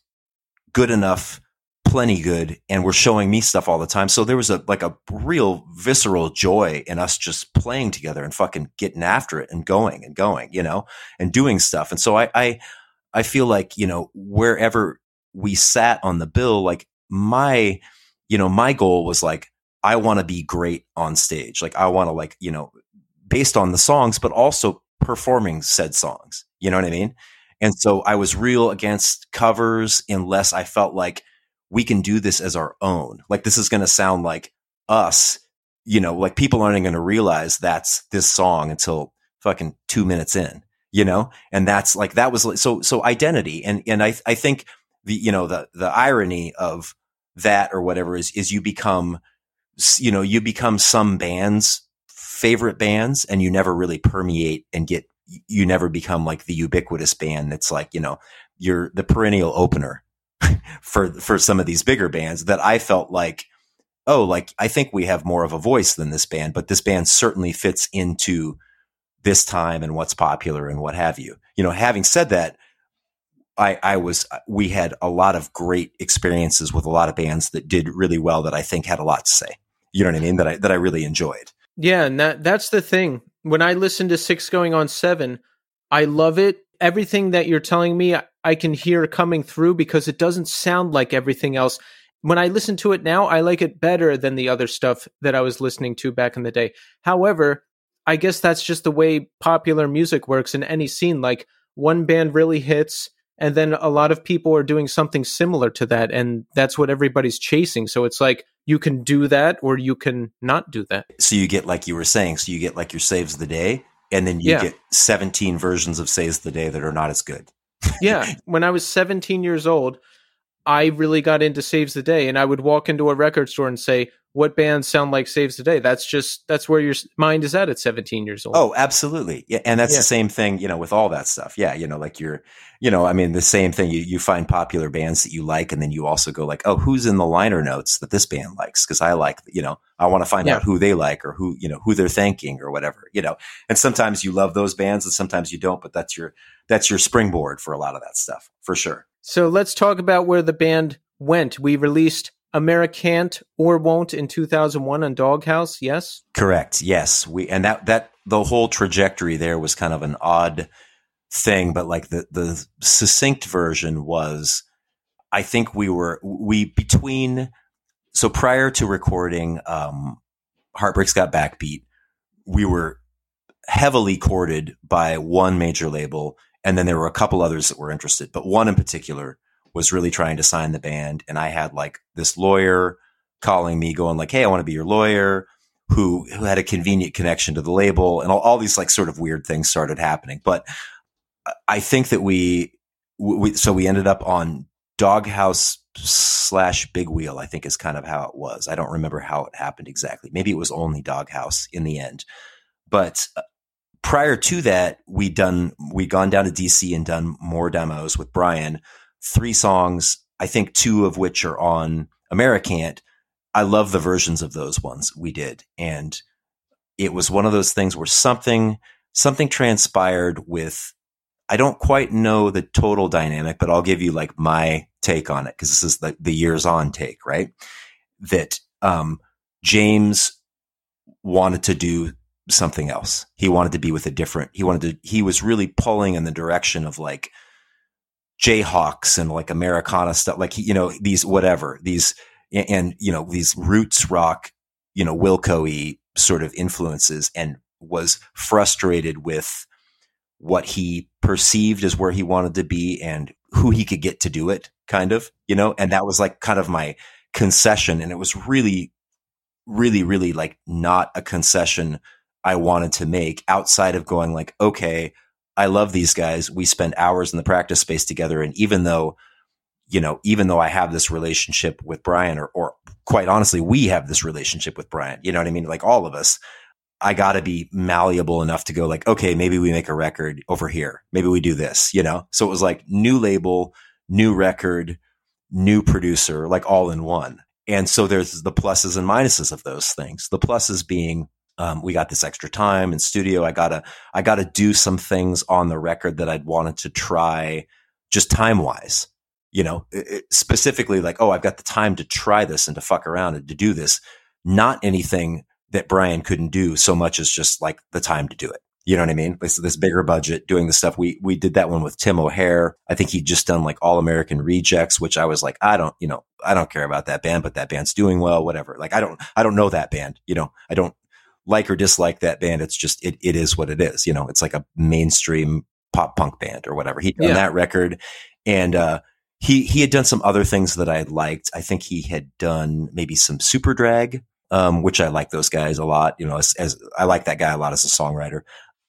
good enough, plenty good, and were showing me stuff all the time. So there was a like a real visceral joy in us just playing together and fucking getting after it and going and going, you know, and doing stuff. And so I I I feel like, you know, wherever we sat on the bill, like my, you know, my goal was like, I want to be great on stage. Like I want to like, you know, based on the songs, but also performing said songs. You know what I mean? And so I was real against covers unless I felt like we can do this as our own. Like this is going to sound like us, you know, like people aren't going to realize that's this song until fucking two minutes in, you know? And that's like, that was like, so, so identity. And, and I, I think the, you know, the, the irony of that or whatever is, is you become, you know, you become some bands favorite bands and you never really permeate and get, you never become like the ubiquitous band that's like, you know, you're the perennial opener (laughs) for, for some of these bigger bands that I felt like, oh, like I think we have more of a voice than this band, but this band certainly fits into this time and what's popular and what have you. You know, having said that, I, I was, we had a lot of great experiences with a lot of bands that did really well that I think had a lot to say. You know what I mean? That I, that I really enjoyed. Yeah, and that that's the thing. When I listen to six going on seven, I love it. Everything that you're telling me, I, can hear coming through because it doesn't sound like everything else. When I listen to it now, I like it better than the other stuff that I was listening to back in the day. However, I guess that's just the way popular music works in any scene. Like one band really hits, and then a lot of people are doing something similar to that, and that's what everybody's chasing. So it's like you can do that or you can not do that. So you get, like you were saying, so you get like your saves the day and then you Yeah. get 17 versions of saves the day that are not as good. Yeah. (laughs) When i was 17 years old i really got into saves the day and i would walk into a record store and say what bands sound like saves the day that's just that's where your mind is at at 17 years old Oh, absolutely. Yeah. And that's Yeah. the same thing, you know, with all that stuff. Yeah. You know, like you're, you know, I mean, the same thing. You, you find popular bands that you like, and then you also go like, oh, who's in the liner notes that this band likes? Cause I like, you know, I want to find Yeah. out who they like or who, you know, who they're thanking or whatever, you know, and sometimes you love those bands and sometimes you don't, but that's your, that's your springboard for a lot of that stuff for sure. So let's talk about where the band went we released americant or won't in 2001 on doghouse yes Correct. Yes. We, and that, that, the whole trajectory there was kind of an odd thing, but like the, the succinct version was I think we were we between so prior to recording um Heartbreaks Got Backbeat, we were heavily courted by one major label and then there were a couple others that were interested, but one in particular was really trying to sign the band and I had like this lawyer calling me going like, "Hey, I want to be your lawyer." Who, who had a convenient connection to the label and all, all these like sort of weird things started happening. But I think that we, we, so we ended up on Doghouse slash Big Wheel, I think is kind of how it was. I don't remember how it happened exactly. Maybe it was only Doghouse in the end. But uh, prior to that, we done we gone down to DC and done more demos with Brian. Three songs, I think two of which are on Americant. I love the versions of those ones we did, and it was one of those things where something something transpired with I don't quite know the total dynamic, but I'll give you like my take on it because this is the, the years on take, right? That um, James wanted to do something else. He wanted to be with a different, he wanted to, he was really pulling in the direction of like Jayhawks and like Americana stuff, like, you know, these whatever, these, and, you know, these roots rock, you know, Wilco sort of influences and was frustrated with what he perceived as where he wanted to be and who he could get to do it, kind of, you know, and that was like kind of my concession. And it was really, really, really like not a concession I wanted to make outside of going like, okay, I love these guys. We spend hours in the practice space together. And even though, you know, even though I have this relationship with Brian or, or quite honestly, we have this relationship with Brian, you know what I mean? Like all of us, I got to be malleable enough to go like, okay, maybe we make a record over here. Maybe we do this, you know? So it was like new label, new record, new producer, like all in one. And so there's the pluses and minuses of those things. The pluses being, um, we got this extra time in studio. I gotta, I gotta do some things on the record that I'd wanted to try just time wise, you know, it, specifically like, oh, I've got the time to try this and to fuck around and to do this. Not anything that Brian couldn't do so much as just like the time to do it. You know what I mean? This, this bigger budget doing the stuff. We, we did that one with Tim O'Heir. I think he'd just done like all American rejects, which I was like, I don't, you know, I don't care about that band, but that band's doing well, whatever. Like I don't, I don't know that band. You know, I don't like or dislike that band. It's just, it, it is what it is. You know, it's like a mainstream pop punk band or whatever. He done yeah. that record and, uh, he, he had done some other things that I liked. I think he had done maybe some Superdrag um, which I like those guys a lot. You know, as, as, I like that guy a lot as a songwriter.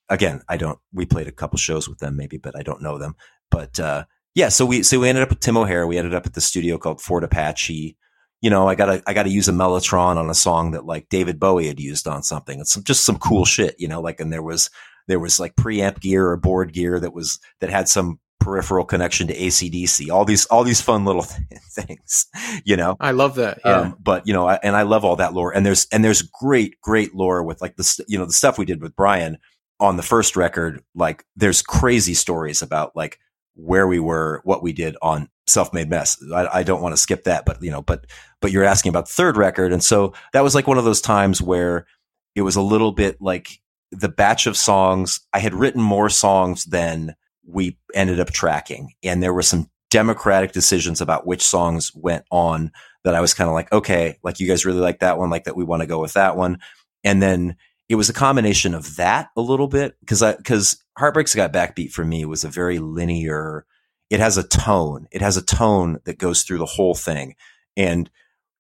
Again, I don't. We played a couple shows with them, maybe, but I don't know them. But uh, yeah, so we so we ended up with Tim O'Heir. We ended up at the studio called Fort Apache. You know, I gotta I gotta use a mellotron on a song that like David Bowie had used on something. It's some, just some cool shit. You know, like and there was there was like preamp gear or board gear that was that had some peripheral connection to ACDC, all these, all these fun little (laughs) things, you know? I love that. Yeah. Um, but you know, I, and I love all that lore and there's, and there's great, great lore with like the, you know, the stuff we did with Brian on the first record. Like there's crazy stories about like where we were, what we did on self-made mess. I, I don't want to skip that, but you know, but, but you're asking about third record. And so that was like one of those times where it was a little bit like the batch of songs. I had written more songs than we ended up tracking. And there were some democratic decisions about which songs went on that I was kind of like, okay, like you guys really like that one, like that we want to go with that one. And then it was a combination of that a little bit because I, because Heartbreaks Got Backbeat for me was a very linear, it has a tone. It has a tone that goes through the whole thing. And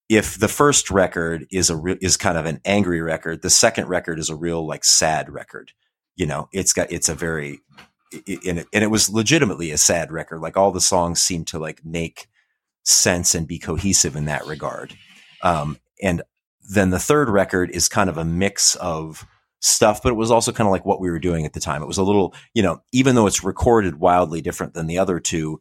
if the first record is a re- is kind of an angry record, the second record is a real like sad record. You know, it's got it's a very and it, and it was legitimately a sad record. Like all the songs seem to like make sense and be cohesive in that regard. Um, and then the third record is kind of a mix of stuff, but it was also kind of like what we were doing at the time. It was a little, you know, even though it's recorded wildly different than the other two,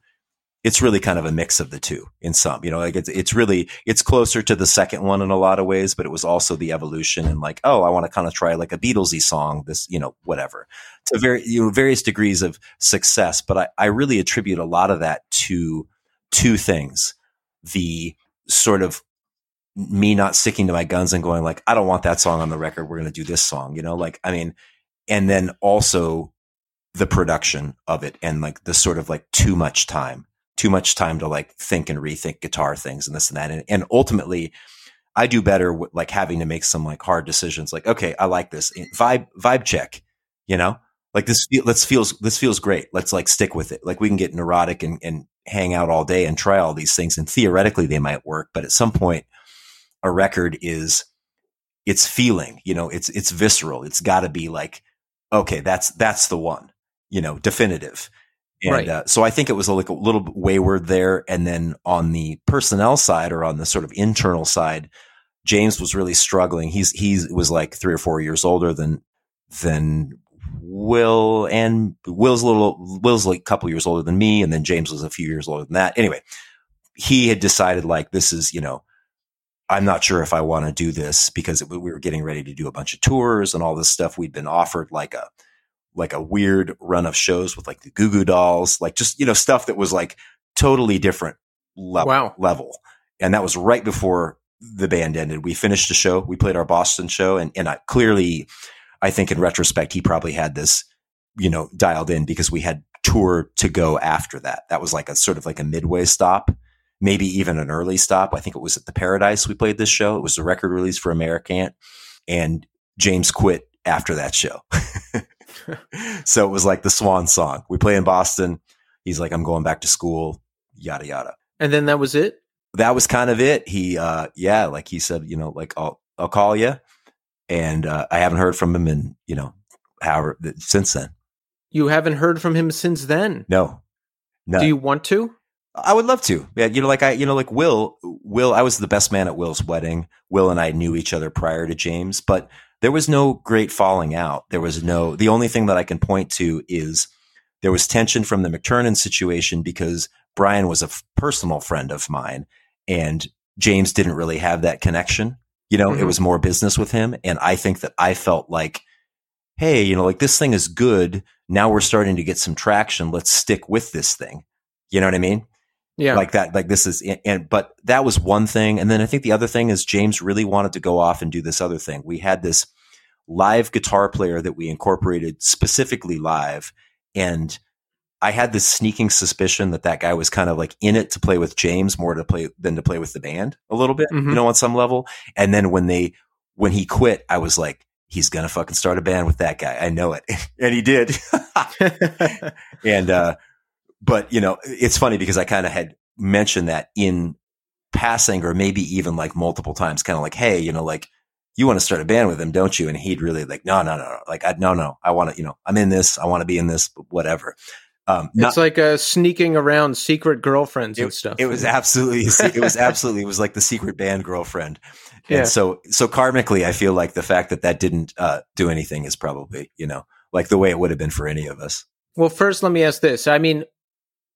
it's really kind of a mix of the two in some, you know, like it's, it's really, it's closer to the second one in a lot of ways, but it was also the evolution and like, oh, I want to kind of try like a Beatlesy song, this, you know, whatever to very, you know, various degrees of success. But I, I really attribute a lot of that to two things. The sort of me not sticking to my guns and going like, I don't want that song on the record. We're going to do this song, you know, like, I mean, and then also the production of it and like the sort of like too much time too much time to like think and rethink guitar things and this and that. And, and ultimately, I do better with like having to make some like hard decisions. Like, okay, I like this eh, vibe, vibe check, you know, like this, let's feels, this feels great. Let's like stick with it. Like we can get neurotic and, and hang out all day and try all these things. And theoretically they might work, but at some point a record is, it's feeling, you know, it's, it's visceral. It's gotta be like, okay, that's, that's the one, you know, definitive. And Right. uh, so I think it was a, like a little wayward there. And then on the personnel side or on the sort of internal side, James was really struggling. He's he was like three or four years older than than Will, and Will's a little Will's like a couple years older than me, and then James was a few years older than that. Anyway, he had decided like this is you know I'm not sure if I want to do this because it, we were getting ready to do a bunch of tours and all this stuff. We'd been offered like a like a weird run of shows with like the Goo Goo Dolls, like just you know stuff that was like totally different level Wow. level. And that was right before the band ended. We finished the show. We played our Boston show, and and I clearly, I think in retrospect, he probably had this, you know, dialed in because we had tour to go after that. That was like a sort of like a midway stop, maybe even an early stop. I think it was at the Paradise we played this show. It was a record release for Americant, and James quit after that show. (laughs) so it was like the swan song. We play in Boston. He's like, I'm going back to school. Yada yada And then that was it. that was kind of it. He, uh, yeah, like he said, you know, like I'll, I'll call you. And, uh, I haven't heard from him in, you know, however, since then. You haven't heard from him since then. No, no, Do you want to? I would love to. Yeah. You know, like I, you know, like Will, Will, I was the best man at Will's wedding. Will and I knew each other prior to James, but there was no great falling out. There was no, the only thing that I can point to is there was tension from the McTernan situation because Brian was a f- personal friend of mine and James didn't really have that connection. You know, it Mhm. was more business with him. And I think that I felt like, Hey, you know, like this thing is good. Now we're starting to get some traction. Let's stick with this thing. You know what I mean? Yeah. like that like this is and but that was one thing. And then i think the other thing is james really wanted to go off and do this other thing. We had this live guitar player that we incorporated specifically live and i had this sneaking suspicion that that guy was kind of like in it to play with james more to play than to play with the band a little bit Mhm. you know on some level. And then when they when he quit i was like he's gonna fucking start a band with that guy. I know it. (laughs) And he did. (laughs) (laughs) And uh but you know it's funny because i kind of had mentioned that in passing or maybe even like multiple times kind of like hey you know like you want to start a band with him don't you and he'd really like no no no no like I, no no i want to you know i'm in this i want to be in this whatever um not, it's like uh, sneaking around secret girlfriends and it, stuff. it was (laughs) absolutely it was absolutely it was like the secret band girlfriend Yeah. and so so karmically i feel like the fact that that didn't uh do anything is probably you know like the way it would have been for any of us Well, first, let me ask this. I mean,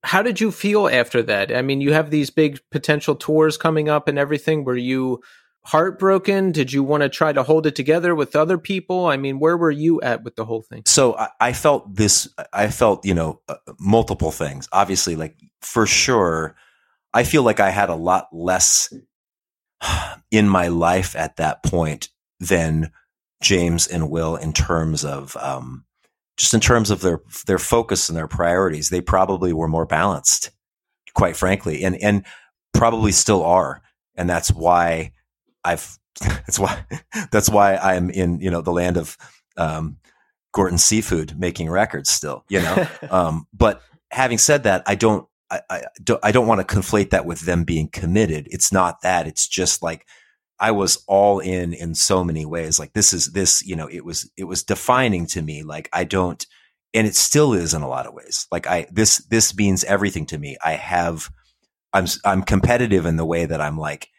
how did you feel after that? I mean, you have these big potential tours coming up and everything. Were you heartbroken? Did you want to try to hold it together with other people? I mean, where were you at with the whole thing? so I, I felt this i felt you know uh, multiple things obviously like for sure i feel like i had a lot less (sighs) in my life at that point than james and will in terms of um, just in terms of their their focus and their priorities they probably were more balanced quite frankly and and probably still are and that's why i've (laughs) that's why that's why i'm in you know the land of um, Gorton Seafood making records still, you know. (laughs) um, but having said that, I don't, I, I don't, I don't want to conflate that with them being committed. It's not that. It's just like I was all in in so many ways. Like this is this, you know, it was it was defining to me. Like I don't, and it still is in a lot of ways. Like I this this means everything to me. I have, I'm I'm competitive in the way that I'm like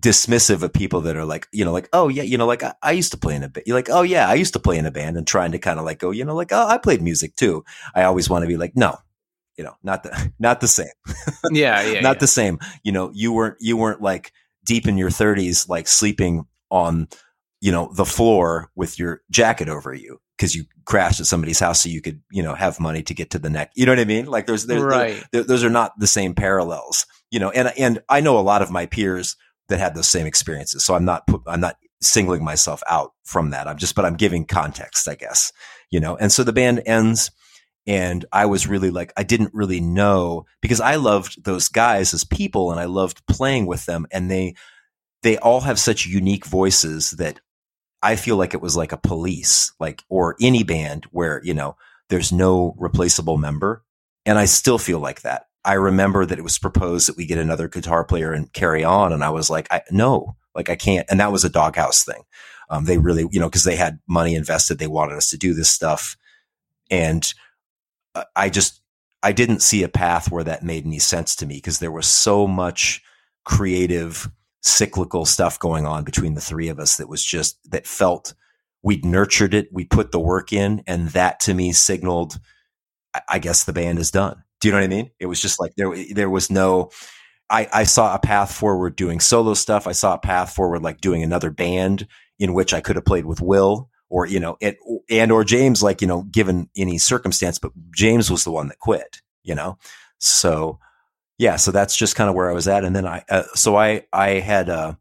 dismissive of people that are like, you know, like, oh yeah, you know, like I, I used to play in a band. You're like, oh yeah, I used to play in a band and trying to kind of like go, you know, like, oh, I played music too. I always want to be like, no, you know, not the, (laughs) not the same, yeah, yeah, (laughs) not yeah. the same. You know, you weren't, you weren't like deep in your thirties, like sleeping on, you know, the floor with your jacket over you because you crashed at somebody's house so you could, you know, have money to get to the neck. You know what I mean? Like there's, there's, right. th- those are not the same parallels, you know. And and I know a lot of my peers that had those same experiences, so I'm not put, I'm not singling myself out from that. I'm just, but I'm giving context, I guess, you know. And so the band ends, And I was really like, I didn't really know because I loved those guys as people and I loved playing with them. And they, they all have such unique voices that I feel like it was like a police, like, or any band where, you know, there's no replaceable member. And I still feel like that. I remember that it was proposed that we get another guitar player and carry on. And I was like, I, no, like I can't. And that was a doghouse thing. Um, they really, you know, cause they had money invested. They wanted us to do this stuff. And I just, I didn't see a path where that made any sense to me because there was so much creative, cyclical stuff going on between the three of us that was just, that felt we'd nurtured it. We put the work in. And that to me signaled, I guess the band is done. Do you know what I mean? It was just like there, there was no, I, I saw a path forward doing solo stuff. I saw a path forward like doing another band in which I could have played with Will or, you know, it, and or James, like, you know, given any circumstance, but James was the one that quit, you know? So yeah, so that's just kind of where I was at. And then I, uh, so I, I had, uh,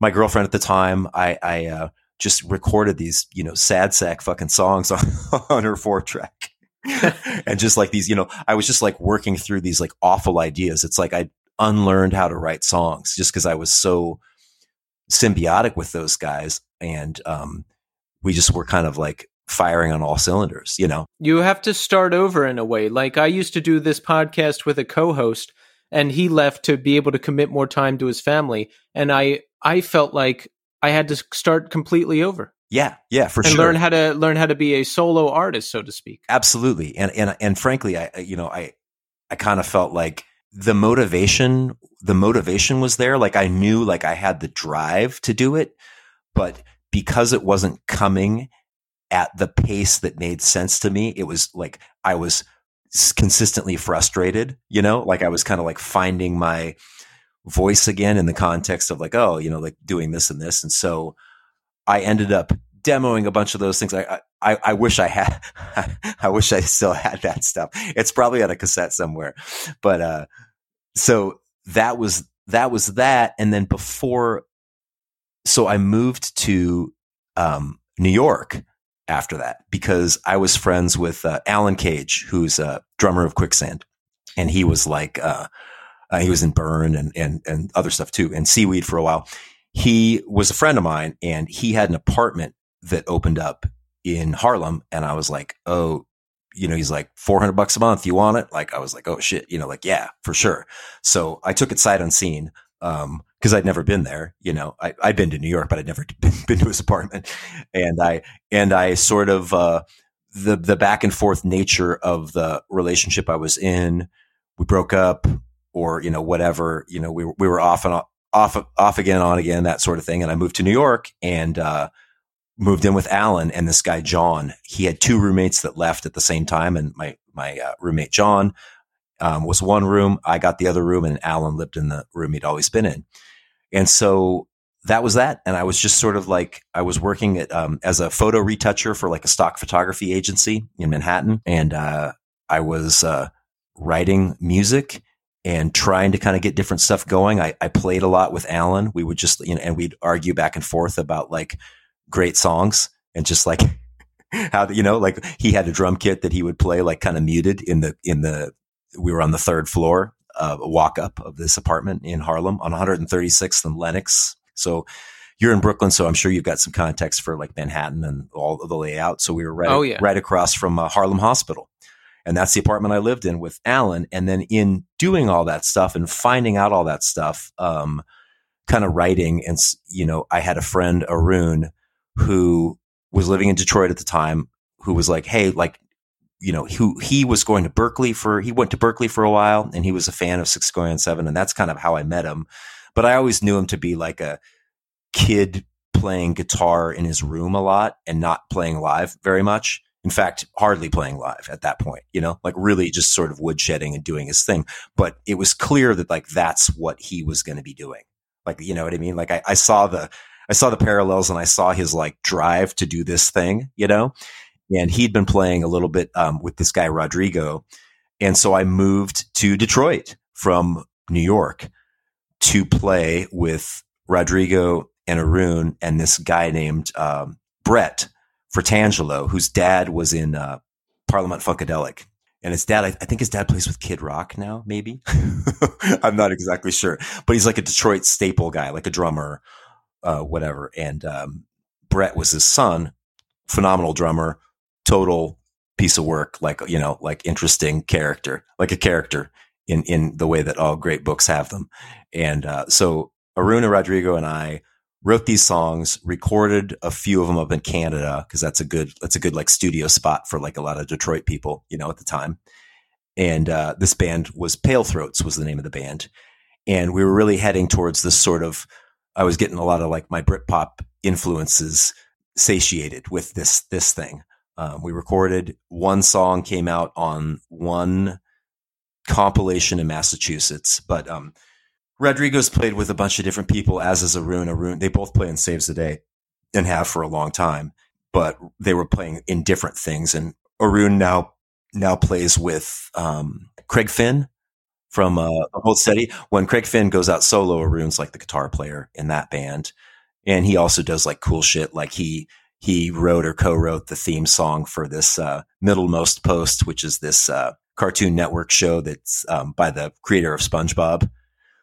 my girlfriend at the time, I, I, uh, just recorded these, you know, sad sack fucking songs on, (laughs) on her four track. (laughs) and just like these, you know, I was just like working through these like awful ideas. It's like I unlearned how to write songs just because I was so symbiotic with those guys. And um, we just were kind of like firing on all cylinders, you know? You have to start over in a way. Like I used to do this podcast with a co host and he left to be able to commit more time to his family. And I, I felt like I had to start completely over. Yeah, yeah, for and sure. And learn how to learn how to be a solo artist, so to speak. Absolutely, and and and frankly, I you know I I kind of felt like the motivation the motivation was there. Like I knew like I had the drive to do it, but because it wasn't coming at the pace that made sense to me, it was like I was consistently frustrated. You know, like I was kind of like finding my voice again in the context of like oh you know like doing this and this and so I ended up demoing a bunch of those things. I, I, I wish I had, (laughs) I wish I still had that stuff. It's probably on a cassette somewhere, but, uh, so that was, that was that. And then before, so I moved to, um, New York after that because I was friends with, uh, Alan Cage, who's a drummer of Quicksand. And he was like, uh, uh, he was in Burn and, and, and other stuff too, and Seaweed for a while he was a friend of mine and he had an apartment that opened up in Harlem. And I was like, oh, you know, he's like 400 bucks a month. You want it? Like, I was like, oh shit, you know, like, yeah, for sure. So I took it sight unseen. Um, cause I'd never been there, you know, I, I'd been to New York, but I'd never (laughs) been, been to his apartment. And I, and I sort of, uh, the, the back and forth nature of the relationship I was in, we broke up or, you know, whatever, you know, we, we were off and off, off again, on again, that sort of thing. And I moved to New York and, uh, moved in with Alan and this guy, John. He had two roommates that left at the same time. And my, my uh, roommate, John, um, was one room. I got the other room and Alan lived in the room he'd always been in. And so that was that. And I was just sort of like, I was working at, um, as a photo retoucher for like a stock photography agency in Manhattan. And, uh, I was, uh, writing music and trying to kind of get different stuff going. I, I played a lot with Alan. We would just, you know, and we'd argue back and forth about like great songs and just like (laughs) how, you know, like he had a drum kit that he would play like kind of muted in the, in the, we were on the third floor, uh, walk up of this apartment in Harlem on 136th and Lenox. So you're in Brooklyn, so I'm sure you've got some context for like Manhattan and all of the layout. So we were right, oh, yeah. right across from uh, Harlem Hospital. And that's the apartment I lived in with Alan. And then in doing all that stuff and finding out all that stuff, um, kind of writing and, you know, I had a friend, Arun, who was living in Detroit at the time, who was like, Hey, like, you know, who he was going to Berklee for, he went to Berklee for a while and he was a fan of Six Going on Seven. And that's kind of how I met him. But I always knew him to be like a kid playing guitar in his room a lot and not playing live very much in fact, hardly playing live at that point, you know, like really just sort of woodshedding and doing his thing. But it was clear that like that's what he was going to be doing. Like, you know what I mean? Like I, I saw the, I saw the parallels and I saw his like drive to do this thing, you know, and he'd been playing a little bit um, with this guy, Rodrigo. And so I moved to Detroit from New York to play with Rodrigo and Arun and this guy named um, Brett Fratangelo, whose dad was in uh, Parliament Funkadelic. and his dad, I, think his dad plays with Kid Rock now, maybe. (laughs) I'm not exactly sure, but he's like a Detroit staple guy, like a drummer, uh, whatever. And um, Brett was his son, phenomenal drummer, total piece of work, like you know, like interesting character, like a character in in the way that all great books have them. And uh, so Arun and Rodrigo and I wrote these songs, recorded a few of them up in Canada because that's a good that's a good like studio spot for like a lot of Detroit people, you know, at the time. And uh, this band was Pale Throats was the name of the band, and we were really heading towards this sort of. I was getting a lot of like my Britpop influences satiated with this this thing. Um, we recorded one song came out on one compilation in Massachusetts, but um, Rodrigo's played with a bunch of different people, as is Arun. Arun, they both play in Saves the Day and have for a long time, but they were playing in different things. And Arun now now plays with um, Craig Finn from uh, Hold Steady. When Craig Finn goes out solo, Arun's like the guitar player in that band, and he also does like cool shit. Like he he wrote or co-wrote the theme song for this uh, Middlemost Post, which is this uh, Cartoon Network show that's um, by the creator of SpongeBob.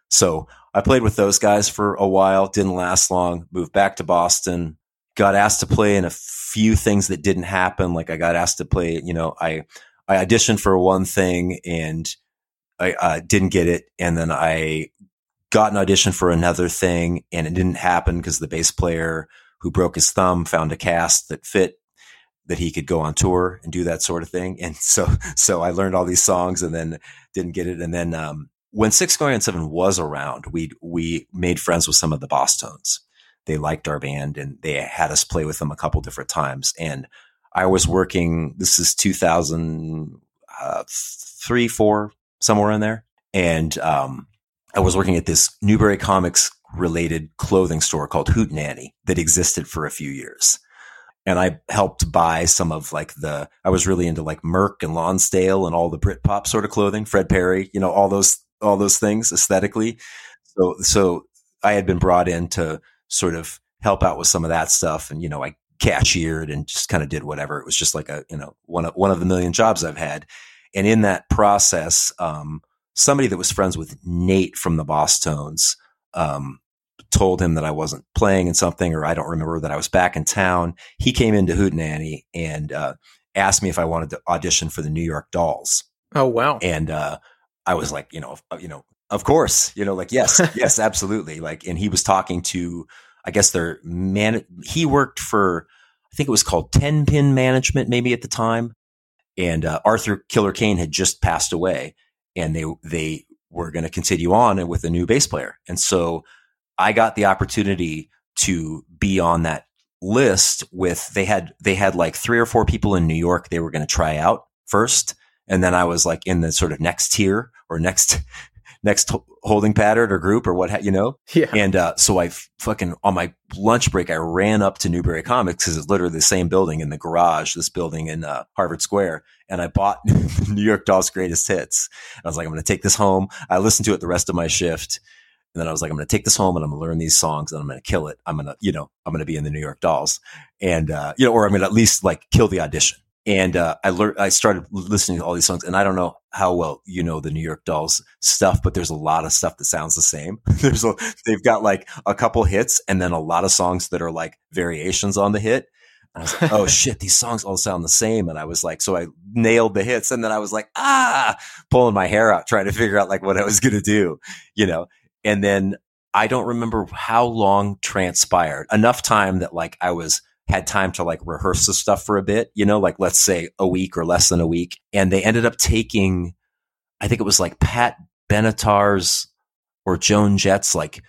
So I played with those guys for a while, didn't last long, moved back to Boston, got asked to play in a few things that didn't happen. Like I got asked to play, you know, I, I auditioned for one thing and I uh, didn't get it. And then I got an audition for another thing and it didn't happen because the bass player who broke his thumb found a cast that fit that he could go on tour and do that sort of thing. And (laughs) so, so I learned all these songs and then didn't get it. And then, um, when Six Going on Seven was around, we we made friends with some of the Bosstones. They liked our band and they had us play with them a couple different times. And I was working. This is 2003, uh, four, somewhere in there. And um, I was working at this Newbury Comics related clothing store called Hootenanny that existed for a few years. And I helped buy some of like the, I was really into like Merc and Lonsdale and all the Britpop sort of clothing, Fred Perry, you know, all those all those things aesthetically. So, so I had been brought in to sort of help out with some of that stuff. And, you know, I cashiered and just kind of did whatever. It was just like a, you know, one of, one of the million jobs I've had. And in that process, um, somebody that was friends with Nate from the Bosstones, um, told him that I wasn't playing in something, or I don't remember that I was back in town. He came into Hootenanny and, uh, asked me if I wanted to audition for the New York Dolls. Oh, wow. And, uh, I was like, you know, uh, you know, of course, you know, like yes, (laughs) yes, absolutely. Like, and he was talking to, I guess their man. He worked for, I think it was called Ten Pin Management, maybe at the time. And uh, Arthur Killer Kane had just passed away, and they they were going to continue on with a new bass player. And so I got the opportunity to be on that list with they had they had like three or four people in New York they were going to try out first and then I was like in the sort of next tier or next next holding pattern or group or what ha- you know. (laughs) Yeah. And uh, so I fucking on my lunch break I ran up to Newbury Comics because it's literally the same building in the garage, this building in uh, Harvard Square, and I bought (laughs) New York Dolls Greatest Hits. And I was like, I'm going to take this home. I listened to it the rest of my shift. And then I was like, I'm going to take this home and I'm going to learn these songs and I'm going to kill it. I'm going to, you know, I'm going to be in the New York Dolls and, uh, you know, or I'm going to at least like kill the audition and uh, I learned. I started listening to all these songs, and I don't know how well you know the New York Dolls stuff, but there's a lot of stuff that sounds the same. (laughs) there's a, they've got like a couple hits, and then a lot of songs that are like variations on the hit. And I was like, oh (laughs) shit, these songs all sound the same. And I was like, so I nailed the hits, and then I was like, ah, pulling my hair out, trying to figure out like what I was gonna do, you know. And then I don't remember how long transpired. Enough time that like I was had time to like rehearse the stuff for a bit, you know, like let's say a week or less than a week. And they ended up taking, I think it was like Pat Benatar's or Joan Jett's like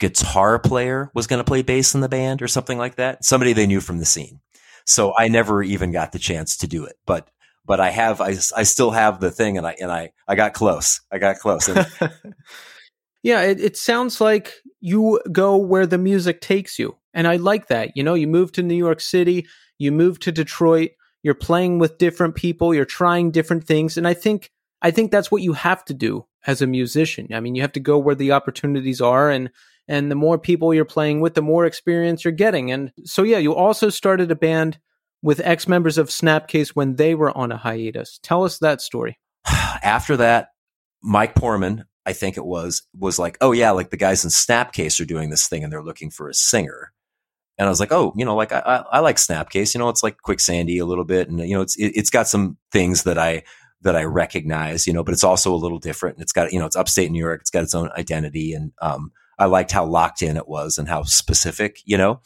guitar player was going to play bass in the band or something like that. Somebody they knew from the scene. So I never even got the chance to do it, but, but I have, I, I still have the thing and I, and I, I got close. I got close. And, (laughs) yeah. It, it sounds like you go where the music takes you. And I like that. You know, you move to New York City, you move to Detroit, you're playing with different people, you're trying different things. And I think I think that's what you have to do as a musician. I mean, you have to go where the opportunities are and and the more people you're playing with, the more experience you're getting. And so yeah, you also started a band with ex members of Snapcase when they were on a hiatus. Tell us that story. (sighs) After that, Mike Porman, I think it was, was like, oh yeah, like the guys in Snapcase are doing this thing and they're looking for a singer. And I was like, oh, you know, like I, I, I like Snapcase. You know, it's like Quicksandy a little bit, and you know, it's it, it's got some things that I that I recognize. You know, but it's also a little different. And It's got you know, it's upstate New York. It's got its own identity, and um, I liked how locked in it was and how specific. You know,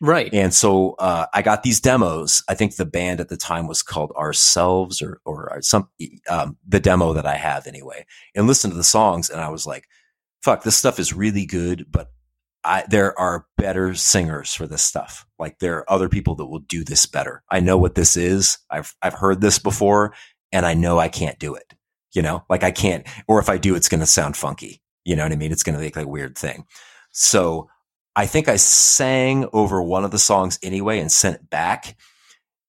Right. and so uh, I got these demos. I think the band at the time was called Ourselves or or some um, the demo that I have anyway. And listened to the songs, and I was like, "Fuck, this stuff is really good." But I there are better singers for this stuff. Like there are other people that will do this better. I know what this is. I've I've heard this before, and I know I can't do it. You know, like I can't, or if I do, it's going to sound funky. You know what I mean? It's going to make like a weird thing. So I think I sang over one of the songs anyway and sent it back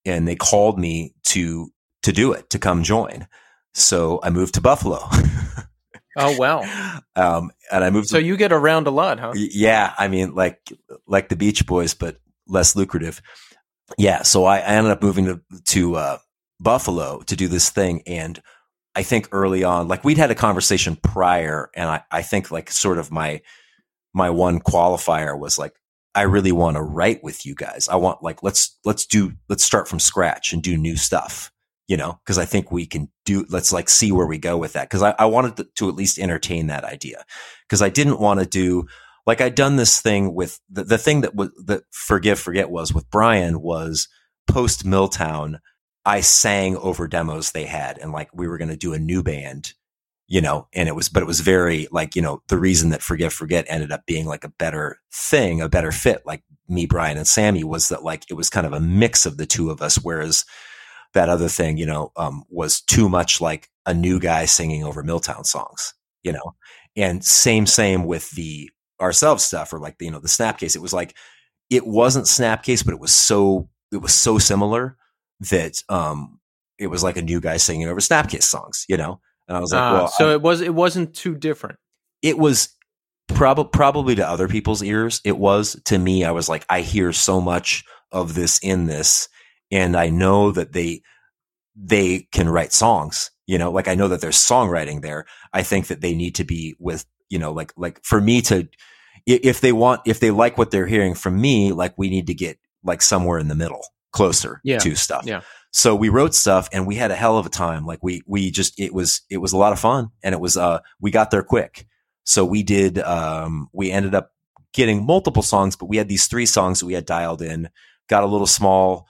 and they called me to to do it, to come join. So I moved to Buffalo. Oh wow. (laughs) um and I moved So to, you get around a lot, huh? Yeah, I mean like like the Beach Boys but less lucrative. Yeah, so I, I ended up moving to to uh Buffalo to do this thing and I think early on like we'd had a conversation prior and I I think like sort of my my one qualifier was like I really want to write with you guys. I want like let's let's do let's start from scratch and do new stuff, you know, because I think we can do let's like see where we go with that. Because I, I wanted to, to at least entertain that idea. Because I didn't want to do like I'd done this thing with the, the thing that was that forgive forget was with Brian was post Miltown. I sang over demos they had, and like we were going to do a new band you know, and it was, but it was very like, you know, the reason that Forgive Forget ended up being like a better thing, a better fit, like me, Brian, and Sammy was that like it was kind of a mix of the two of us, whereas that other thing, you know, um, was too much like a new guy singing over Miltown songs, you know, and same, same with the ourselves stuff or like the, you know, the Snapcase. It was like, it wasn't Snapcase, but it was so, it was so similar that, um, it was like a new guy singing over Snapcase songs, you know? And I was like, Ah, well, so I- it was it wasn't too different. it was prob- probably to other people's ears. It was to me. I was like, I hear so much of this in this, and I know that they they can write songs. You know, like I know that there's songwriting there. I think that they need to be with you know, like like for me to if they want if they like what they're hearing from me, like we need to get like somewhere in the middle, closer Yeah. to stuff. Yeah. So we wrote stuff and we had a hell of a time. Like we we just it was it was a lot of fun and it was uh we got there quick. So we did um we ended up getting multiple songs, but we had these three songs that we had dialed in. Got a little small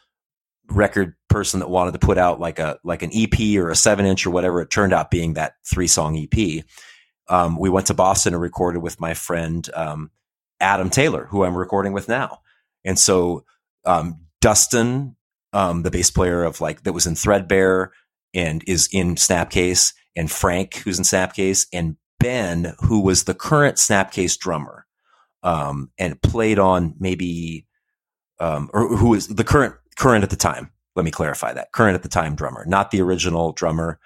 record person that wanted to put out like a like an EP or a seven inch or whatever. It turned out being that three song EP. Um, we went to Boston and recorded with my friend um, Adam Taylor, who I'm recording with now. And so um, Dustin, um, the bass player of like that was in Threadbare and is in Snapcase, and Frank, who's in Snapcase, and Ben, who was the current Snapcase drummer, um, and played on maybe, um, or who was the current current at the time. Let me clarify that current at the time drummer, not the original drummer.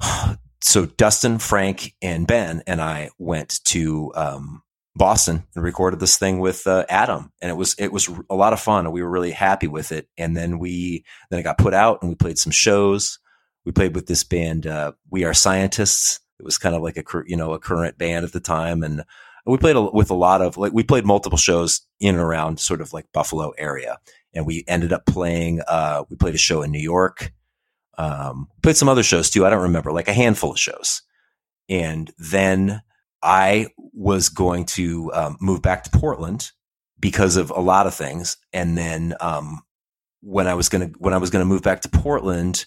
(sighs) So Dustin, Frank, and Ben and I went to um, Boston and recorded this thing with uh, Adam, and it was it was a lot of fun. and We were really happy with it, and then we then it got put out, and we played some shows. We played with this band, uh, We Are Scientists. It was kind of like a you know a current band at the time, and we played a, with a lot of like we played multiple shows in and around sort of like Buffalo area, and we ended up playing. Uh, we played a show in New York. Um, played some other shows too. I don't remember, like a handful of shows, and then I was going to um, move back to Portland because of a lot of things. And then um, when I was gonna when I was gonna move back to Portland,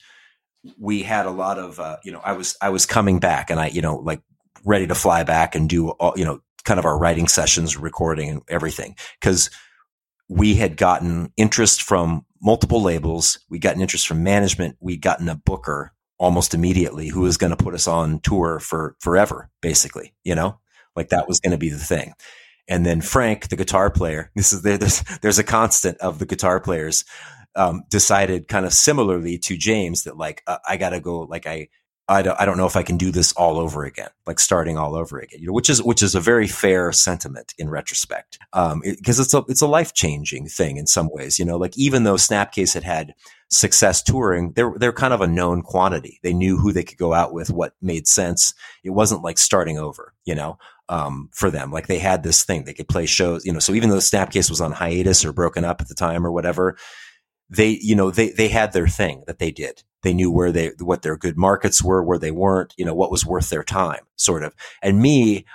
we had a lot of uh, you know I was I was coming back and I you know like ready to fly back and do all you know kind of our writing sessions, recording and everything because we had gotten interest from multiple labels. We'd gotten interest from management. We'd gotten a booker almost immediately who was going to put us on tour for forever, basically, you know, like that was going to be the thing. And then Frank, the guitar player, (laughs) this is there's, there's a constant of the guitar players, um, decided kind of similarly to James that like, uh, I gotta go, like I, I don't, I don't know if I can do this all over again, like starting all over again, you know, which is, which is a very fair sentiment in retrospect. Um, because it, it's a, it's a life changing thing in some ways, you know, like even though Snapcase had had success touring, they're, they're kind of a known quantity. They knew who they could go out with, what made sense. It wasn't like starting over, you know, um, for them. Like they had this thing, they could play shows, you know, so even though Snapcase was on hiatus or broken up at the time or whatever, they, you know, they, they had their thing that they did. They knew where they, what their good markets were, where they weren't, you know, what was worth their time, sort of. And me,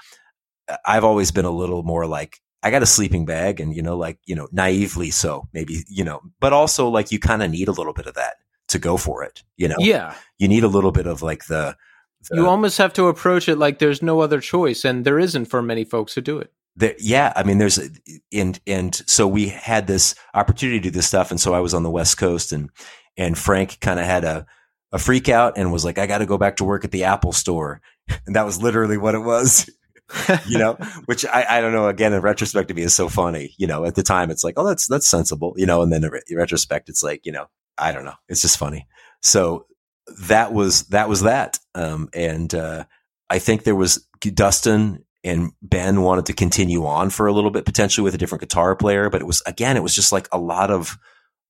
I've always been a little more like, I got a sleeping bag and, you know, like, you know, naively so maybe, you know, but also like you kind of need a little bit of that to go for it, you know? Yeah. You need a little bit of like the, the You almost have to approach it like there's no other choice, and there isn't for many folks who do it. there, yeah, I mean, there's and and so we had this opportunity to do this stuff, and so I was on the West Coast, and and Frank kind of had a a freak out and was like, I got to go back to work at the Apple Store, (laughs) and that was literally what it was, (laughs) you know. Which I I don't know. Again, in retrospect, to me is so funny. You know, at the time, it's like, oh, that's that's sensible, you know, and then in re- retrospect, it's like, you know, I don't know, it's just funny. So that was that was that, um, and uh, I think there was Dustin and Ben wanted to continue on for a little bit, potentially with a different guitar player. But it was again, it was just like a lot of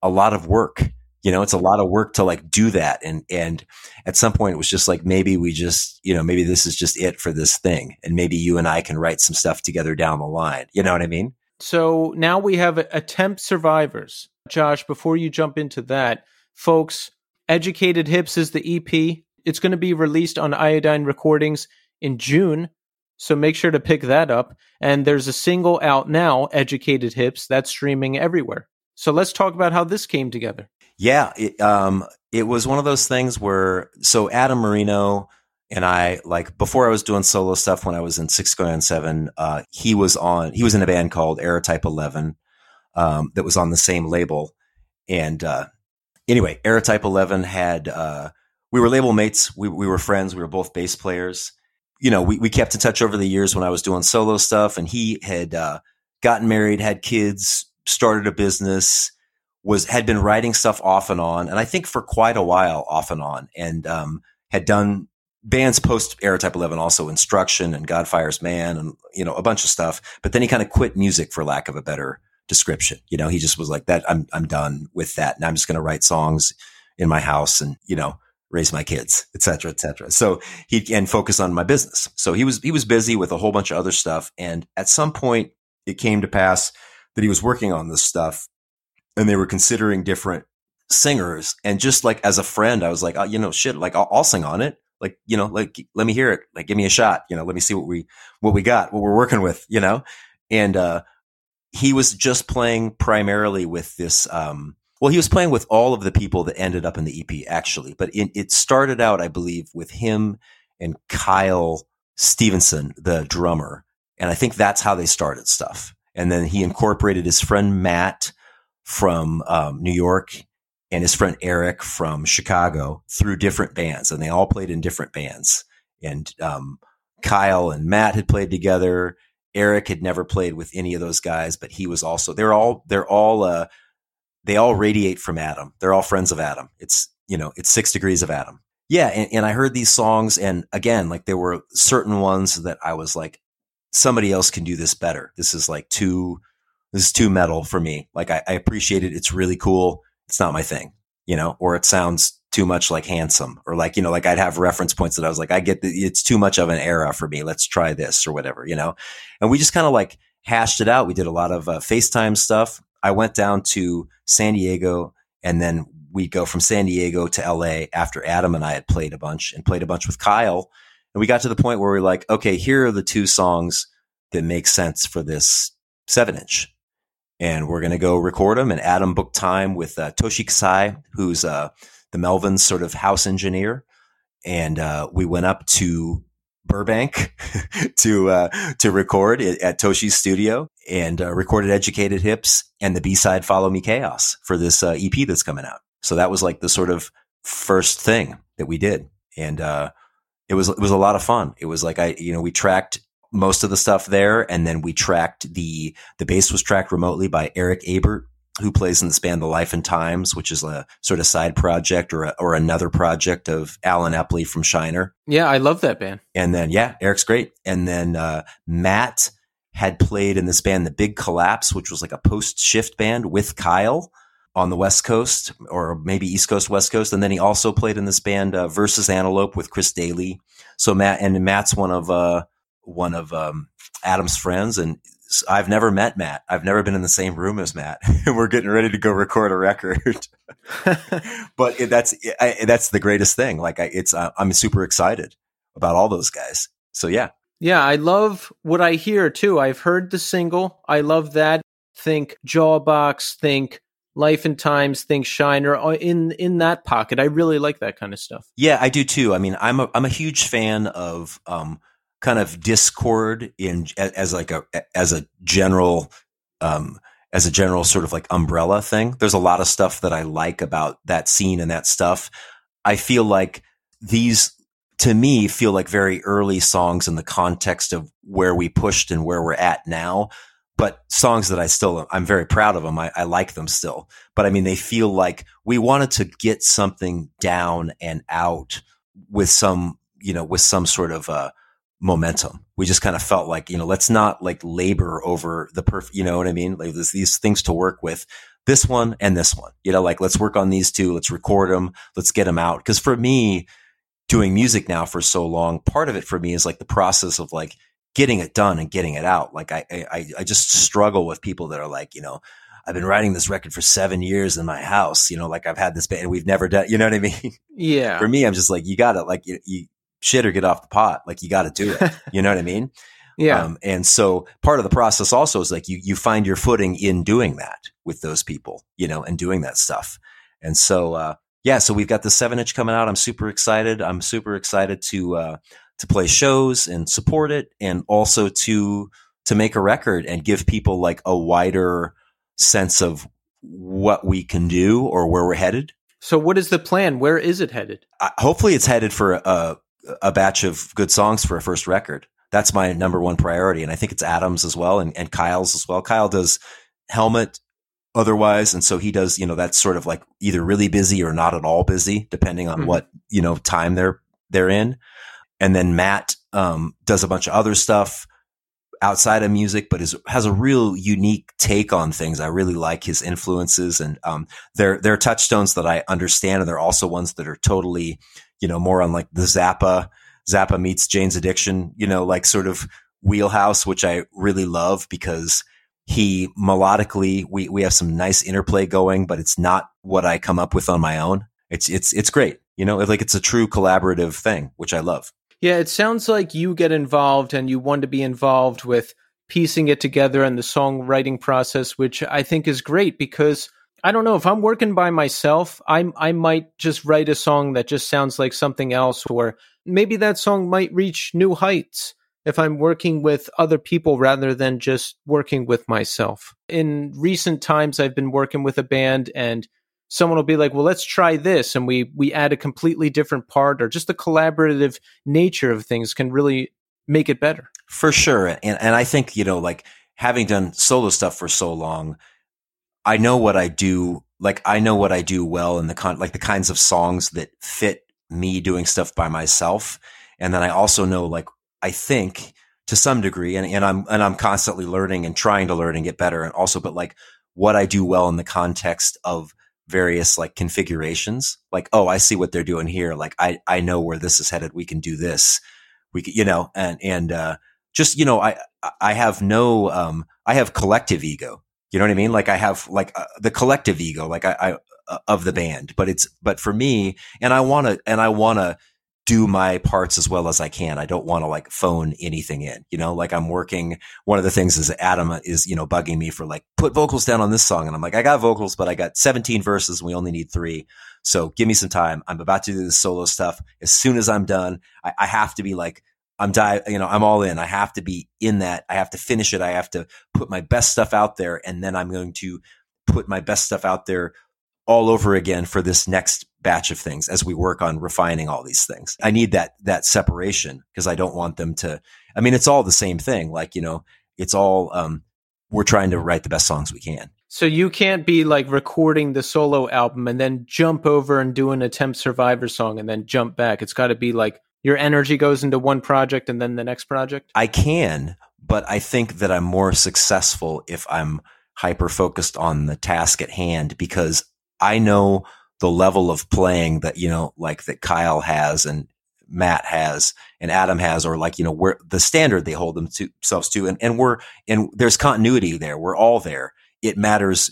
a lot of work. You know, it's a lot of work to like do that. And and at some point, it was just like maybe we just you know maybe this is just it for this thing, and maybe you and I can write some stuff together down the line. You know what I mean? So now we have attempt survivors. Josh, before you jump into that, folks, Educated Hips is the EP. It's going to be released on Iodine Recordings in June. So make sure to pick that up. And there's a single out now, Educated Hips, that's streaming everywhere. So let's talk about how this came together. Yeah, it, um, it was one of those things where so Adam Marino and I like before I was doing solo stuff when I was in six going seven, uh, he was on he was in a band called Aerotype Eleven um, that was on the same label, and uh, anyway, Aerotype Eleven had uh, we were label mates, we we were friends, we were both bass players. You know, we we kept in touch over the years when I was doing solo stuff, and he had uh, gotten married, had kids, started a business was had been writing stuff off and on, and I think for quite a while off and on, and um, had done bands post Aerotype Eleven, also Instruction and Godfire's Man, and you know a bunch of stuff. But then he kind of quit music for lack of a better description. You know, he just was like that. I'm I'm done with that, and I'm just going to write songs in my house and you know raise my kids, (laughs) et cetera, et cetera. So he and focus on my business. So he was he was busy with a whole bunch of other stuff, and at some point it came to pass that he was working on this stuff and they were considering different singers. And just like as a friend, I was like, oh, you know, shit, like I'll, I'll, sing on it. Like, you know, like let me hear it. Like, give me a shot. You know, let me see what we what we got, what we're working with. You know, and uh, he was just playing primarily with this. Um, well, he was playing with all of the people that ended up in the EP, actually. But it, it started out, I believe, with him and Kyle Stevenson, the drummer, and I think that's how they started stuff. And then he incorporated his friend Matt from um, New York and his friend Eric from Chicago through different bands, and they all played in different bands. And um, Kyle and Matt had played together. Eric had never played with any of those guys, but he was also they're all they're all uh, they all radiate from Adam. They're all friends of Adam. It's you know it's six degrees of Adam. Yeah, and, and I heard these songs, and again, like there were certain ones that I was like, somebody else can do this better. This is like too this is too metal for me. Like I, I appreciate it. It's really cool. It's not my thing, you know, or it sounds too much like handsome or like, you know, like I'd have reference points that I was like, I get the, it's too much of an era for me. Let's try this or whatever, you know? And we just kind of like hashed it out. We did a lot of uh, FaceTime stuff. I went down to San Diego and then we go from San Diego to LA after Adam and I had played a bunch and played a bunch with Kyle. And we got to the point where we are like, okay, here are the two songs that make sense for this seven inch and we're going to go record them. And Adam booked time with uh, Toshi Kasai, who's uh, the Melvins sort of house engineer. And uh, we went up to Burbank (laughs) to uh, to record at Toshi's studio and uh, recorded "Educated Hips" and the B side "Follow Me Chaos" for this uh, EP that's coming out. So that was like the sort of first thing that we did, and it was it was a lot of fun. It was like I you know we tracked most of the stuff there. And then we tracked the, the bass was tracked remotely by Eric Abert who plays in this band, The Life and Times, which is a sort of side project or a, or another project of Alan Epley from Shiner. Yeah, I love that band. And then yeah, Eric's great. And then uh, Matt had played in this band, The Big Collapse, which was like a post shift band with Kyle on the West Coast or maybe East Coast, West Coast. And then he also played in this band uh, Versus Antelope with Chris Daly. So Matt and Matt's one of uh, one of um, Adam's friends, and I've never met Matt. I've never been in the same room as Matt, (laughs) and we're getting ready to go record a record. (laughs) but it, that's I, that's the greatest thing. Like I, it's uh, I'm super excited about all those guys. So yeah, yeah, I love what I hear too. I've heard the single. I love that. Think Jawbox. Think Life and Times. Think Shiner. Uh, in in that pocket, I really like that kind of stuff. Yeah, I do too. I mean, I'm a I'm a huge fan of um kind of Dischord in as like a as a general um as a general sort of like umbrella thing. There's a lot of stuff that I like about that scene and that stuff. I feel like these to me feel like very early songs in the context of where we pushed and where we're at now. But songs that I still, I'm very proud of them. I, I like them still. But I mean, they feel like we wanted to get something down and out with some, you know, with some sort of, uh, momentum. We just kind of felt like, you know, let's not like labor over the perfect, you know what I mean? Like there's these things to work with. This one and this one, you know, like let's work on these two. Let's record them. Let's get them out. Cause for me, doing music now for so long, part of it for me is like the process of like getting it done and getting it out. Like I, I, I just struggle with people that are like, you know, I've been writing this record for seven years in my house, you know, like I've had this band and we've never done, you know what I mean? (laughs) Yeah. for me, I'm just like, you gotta like, you, you shit or get off the pot. Like you got to do it. (laughs) you know what I mean? Yeah. Um, and so part of the process also is like you, you find your footing in doing that with those people, you know, and doing that stuff. And so, uh, yeah, so we've got the seven inch coming out. I'm super excited. I'm super excited to, uh, to play shows and support it and also to, to make a record and give people like a wider sense of what we can do or where we're headed. So what is the plan? Where is it headed? Uh, hopefully it's headed for a, a batch of good songs for a first record. That's my number one priority. And I think it's Adams as well and, and Kyle's as well. Kyle does Helmet otherwise. And so he does, you know, that's sort of like either really busy or not at all busy, depending on mm-hmm. what, you know, time they're, they're in. And then Matt, um, does a bunch of other stuff outside of music, but is, has a real unique take on things. I really like his influences and, um, they're, they're touchstones that I understand. And they're also ones that are totally, you know, more on like the Zappa, Zappa meets Jane's Addiction, you know, like sort of wheelhouse, which I really love because he melodically, we, we have some nice interplay going, but it's not what I come up with on my own. It's, it's, it's great. You know, like it's a true collaborative thing, which I love. Yeah. It sounds like you get involved and you want to be involved with piecing it together and the songwriting process, which I think is great because I don't know if I'm working by myself, I I might just write a song that just sounds like something else or maybe that song might reach new heights if I'm working with other people rather than just working with myself. In recent times I've been working with a band and someone will be like, "Well, let's try this." And we we add a completely different part or just the collaborative nature of things can really make it better. For sure. And and I think, you know, like having done solo stuff for so long, I know what I do. Like I know what I do well in the con, like the kinds of songs that fit me doing stuff by myself. And then I also know, like, I think to some degree, and, and I'm, and I'm constantly learning and trying to learn and get better. And also, but like what I do well in the context of various like configurations, like, oh, I see what they're doing here. Like I, I know where this is headed. We can do this. We can, you know, and, and, uh, just, you know, I, I have no, um, I have collective ego. You know what I mean? Like I have like uh, the collective ego, like I, I uh, of the band, but it's but for me, and I want to and I want to do my parts as well as I can. I don't want to like phone anything in, you know, like I'm working. One of the things is Adam is, you know, bugging me for like, put vocals down on this song. And I'm like, I got vocals, but I got 17 verses and we only need three. So give me some time. I'm about to do this solo stuff. As soon as I'm done, I, I have to be like, I'm die, you know, I'm all in. I have to be in that. I have to finish it. I have to put my best stuff out there. And then I'm going to put my best stuff out there all over again for this next batch of things as we work on refining all these things. I need that, that separation because I don't want them to, I mean, it's all the same thing. Like, you know, it's all, um, we're trying to write the best songs we can. So you can't be like recording the solo album and then jump over and do an attempt survivor song and then jump back. It's got to be like your energy goes into one project and then the next project. I can, but I think that I'm more successful if I'm hyper focused on the task at hand because I know the level of playing that, you know, like that Kyle has and Matt has and Adam has, or like, you know, where the standard they hold themselves to. And, and we're, and there's continuity there. We're all there. It matters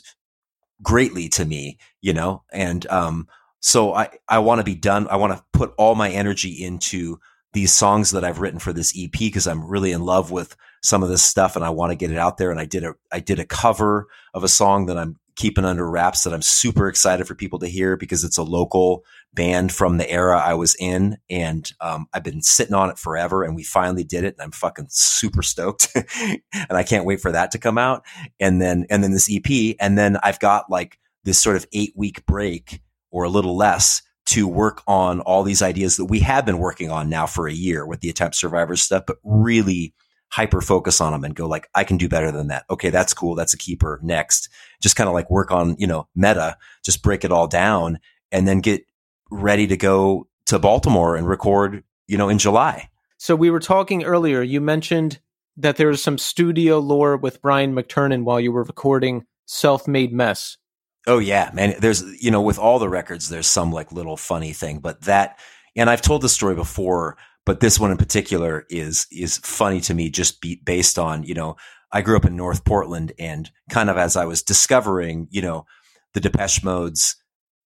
greatly to me, you know, and, um, so I, I want to be done. I want to put all my energy into these songs that I've written for this EP because I'm really in love with some of this stuff and I want to get it out there. And I did a, I did a cover of a song that I'm keeping under wraps that I'm super excited for people to hear because it's a local band from the era I was in. And, um, I've been sitting on it forever and we finally did it. And I'm fucking super stoked (laughs) and I can't wait for that to come out. And then, and then this EP. And then I've got like this sort of eight week break or a little less to work on all these ideas that we have been working on now for a year with the attempt survivors stuff, but really hyper focus on them and go like, I can do better than that. Okay. That's cool. That's a keeper next. Just kind of like work on, you know, meta, just break it all down and then get ready to go to Baltimore and record, you know, in July. So we were talking earlier, you mentioned that there was some studio lore with Brian McTernan while you were recording Self Made Mess. Oh yeah, man. There's you know with all the records, there's some like little funny thing, but that and I've told this story before, but this one in particular is is funny to me just be, based on you know I grew up in North Portland and kind of as I was discovering you know the Depeche Modes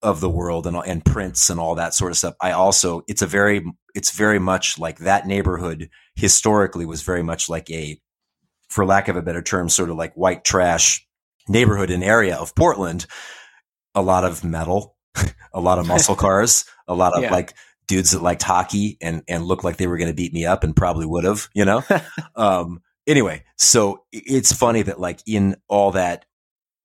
of the world and and Prince and all that sort of stuff. I also it's a very it's very much like that neighborhood historically was very much like a for lack of a better term sort of like white trash neighborhood and area of Portland, a lot of metal, (laughs) a lot of muscle (laughs) cars, a lot of yeah. like dudes that liked hockey and, and looked like they were going to beat me up and probably would have, you know? (laughs) um, anyway, so it's funny that like in all that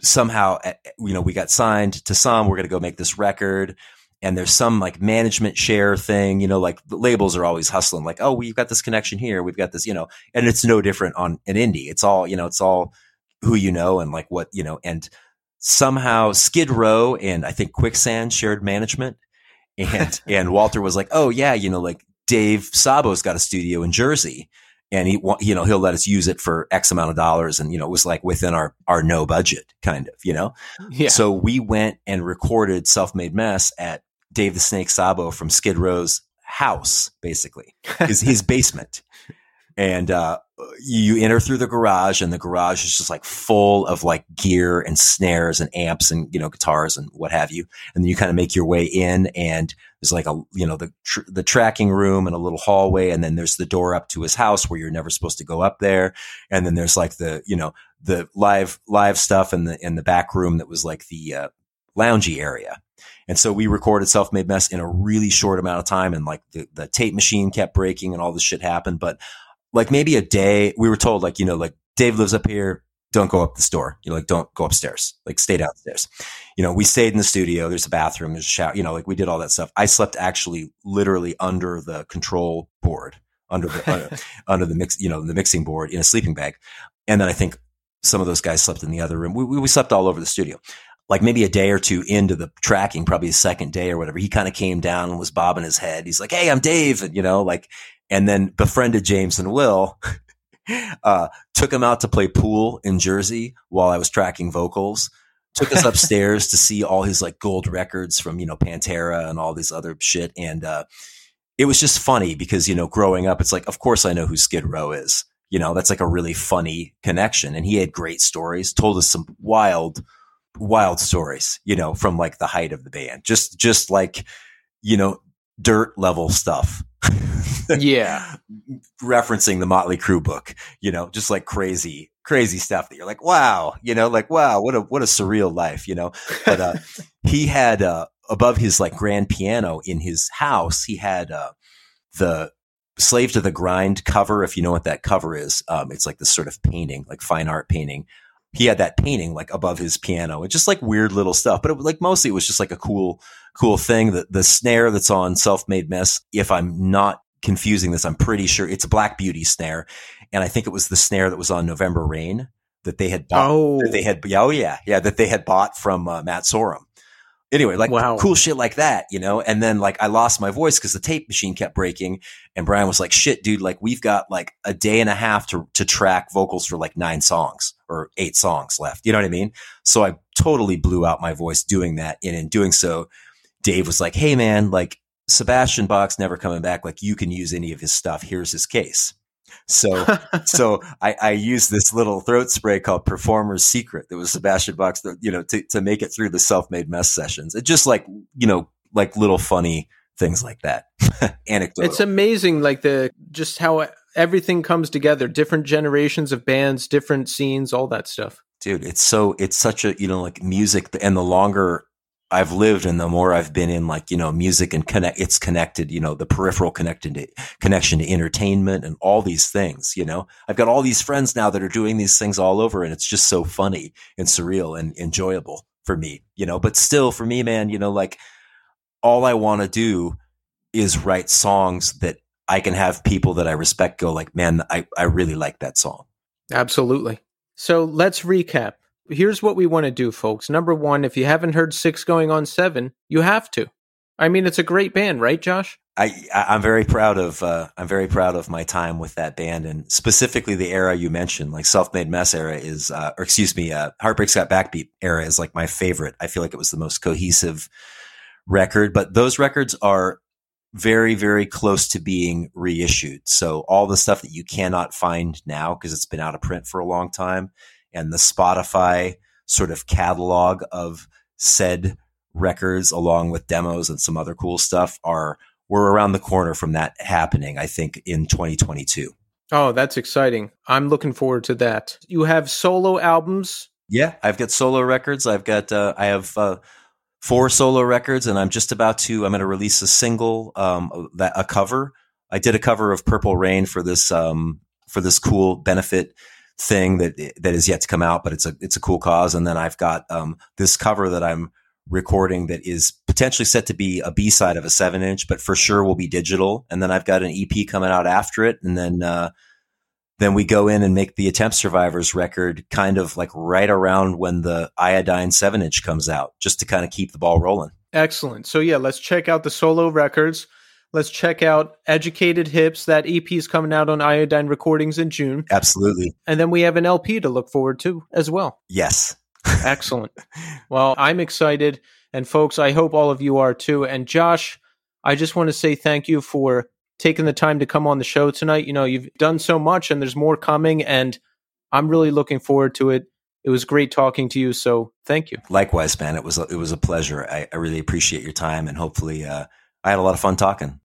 somehow, eh, eh, you know, we got signed to some, we're going to go make this record. And there's some like management share thing, you know, like the labels are always hustling, like, oh, we've got this connection here, we've got this, you know, and it's no different on an indie. It's all, you know, it's all who you know and like what you know and somehow Skid Row and I think Quicksand shared management. And (laughs) and Walter was like oh yeah you know like Dave Sabo's got a studio in Jersey and he you know he'll let us use it for x amount of dollars. And you know it was like within our our no budget kind of you know? Yeah. so we went and recorded self-made mess at Dave the Snake Sabo from Skid Row's house basically his (laughs) his basement. And uh, you enter through the garage and the garage is just like full of like gear and snares and amps and you know guitars and what have you and then you kind of make your way in and there's like a you know the tr- the tracking room and a little hallway and then there's the door up to his house where you're never supposed to go up there and then there's like the you know the live live stuff in the in the back room that was like the uh, loungy area and so we recorded Self Made Mess in a really short amount of time. And like the, the tape machine kept breaking and all this shit happened. But like maybe a day we were told like, you know, like Dave lives up here. Don't go up the store. You know, like don't go upstairs. Like stay downstairs. You know, we stayed in the studio. There's a bathroom. There's a shower. You know, like we did all that stuff. I slept actually literally under the control board, under the under, (laughs) under the mix. You know, the mixing board in a sleeping bag. And then I think some of those guys slept in the other room. We, we, we slept all over the studio like maybe a day or two into the tracking, probably the second day or whatever, he kind of came down and was bobbing his head. He's like, Hey, I'm Dave. And, you know, like, and then befriended James and Will, (laughs) uh, took him out to play pool in Jersey while I was tracking vocals. Took us (laughs) upstairs to see all his like gold records from, you know, Pantera and all this other shit. And, uh, it was just funny because, you know, growing up, it's like, of course I know who Skid Row is. You know, that's like a really funny connection. And he had great stories, told us some wild, wild stories, you know, from like the height of the band. Just, just like, you know, dirt level stuff. Yeah. (laughs) Referencing the Motley Crue book, you know, just like crazy, crazy stuff that you're like, wow, you know, like, wow, what a, what a surreal life, you know, but, uh, (laughs) he had, uh, above his like grand piano in his house, he had, uh, the slave to the grind cover. If you know what that cover is, um, it's like this sort of painting, like fine art painting he had that painting like above his piano. It's just like weird little stuff, but it, like mostly it was just like a cool, cool thing. That the snare that's on Self Made Mess, if I'm not confusing this, I'm pretty sure it's a Black Beauty snare, and I think it was the snare that was on November Rain that they had bought. Oh, that they had, oh yeah, yeah, that they had bought from uh, Matt Sorum. Anyway, like Wow. cool shit like that, you know. And then like I lost my voice because the tape machine kept breaking. And Brian was like, "Shit, dude! Like we've got like a day and a half to to track vocals for like nine songs or eight songs left. You know what I mean? So I totally blew out my voice doing that. And in doing so, Dave was like, "Hey man, like Sebastian Bach's never coming back. Like you can use any of his stuff. Here's his case." So (laughs) so I, I used this little throat spray called Performer's Secret that was Sebastian Bach's, you know, to, to make it through the self-made mess sessions. It just like, you know, like little funny things like that. (laughs) Anecdotal. it's amazing, like the just how everything comes together. Different generations of bands, different scenes, all that stuff. dude it's so it's such a you know like music and the longer i've lived and the more i've been in like you know music and connect it's connected you know the peripheral connected to, connection to entertainment and all these things you know i've got all these friends now that are doing these things all over and it's just so funny and surreal and enjoyable for me you know but still for me man you know like all i want to do is write songs that i can have people that i respect go like man i, I really like that song Absolutely. So let's recap. Here's what we want to do, folks. Number one, if you haven't heard Six Going on Seven, you have to. I mean, it's a great band, right, Josh? I, I'm very proud of uh, I'm very proud of my time with that band and specifically the era you mentioned, like Self Made Mess era is, uh, or excuse me, uh, Heartbreak's Got Backbeat era is like my favorite. I feel like it was the most cohesive record, but those records are very very close to being reissued. So all the stuff that you cannot find now because it's been out of print for a long time, and the Spotify sort of catalog of said records along with demos and some other cool stuff are we're around the corner from that happening i think in 2022 Oh, that's exciting. I'm looking forward to that. You have solo albums. yeah i've got solo records i've got uh, i have uh, four solo records and i'm just about to i'm going to release a single um, that a cover i did a cover of purple rain for this um, for this cool benefit thing that that is yet to come out but it's a it's a cool cause and then i've got um, this cover that i'm recording that is potentially set to be a B side of a seven inch, but for sure will be digital. And then I've got an EP coming out after it. And then, uh, then we go in and make the attempt survivors record kind of like right around when the iodine seven inch comes out, just to kind of keep the ball rolling. Excellent. So, yeah, let's check out the solo records. Let's check out Educated Hips. That EP is coming out on Iodine Recordings in June. Absolutely. And then we have an LP to look forward to as well. Yes. (laughs) Excellent. Well, I'm excited. And folks, I hope all of you are too. And Josh, I just want to say thank you for taking the time to come on the show tonight. You know, you've done so much and there's more coming. And I'm really looking forward to it. It was great talking to you. So thank you. Likewise, man. It was, a, it was a pleasure. I, I really appreciate your time and hopefully, uh, I had a lot of fun talking.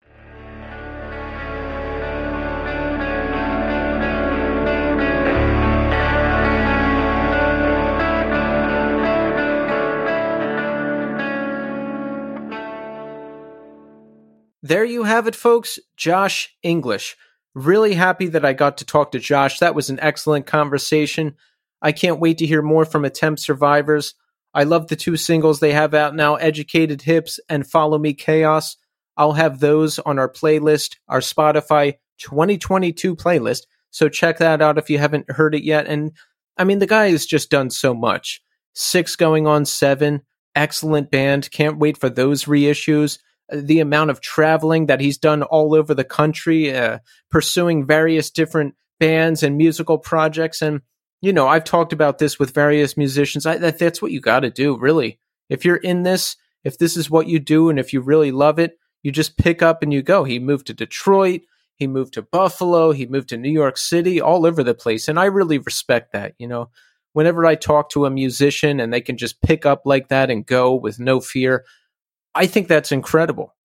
There you have it, folks. Josh English. Really happy that I got to talk to Josh. That was an excellent conversation. I can't wait to hear more from Attempt Survivors. I love the two singles they have out now Educated Hips and Follow Me Chaos. I'll have those on our playlist, our Spotify 2022 playlist. So check that out if you haven't heard it yet. And I mean, the guy has just done so much. Six going on seven. Excellent band. Can't wait for those reissues the amount of traveling that he's done all over the country, uh, pursuing various different bands and musical projects. And, you know, I've talked about this with various musicians. I, that, that's what you got to do, really. If you're in this, if this is what you do, and if you really love it, you just pick up and you go. He moved to Detroit. He moved to Buffalo. He moved to New York City, all over the place. And I really respect that. You know, whenever I talk to a musician and they can just pick up like that and go with no fear, I think that's incredible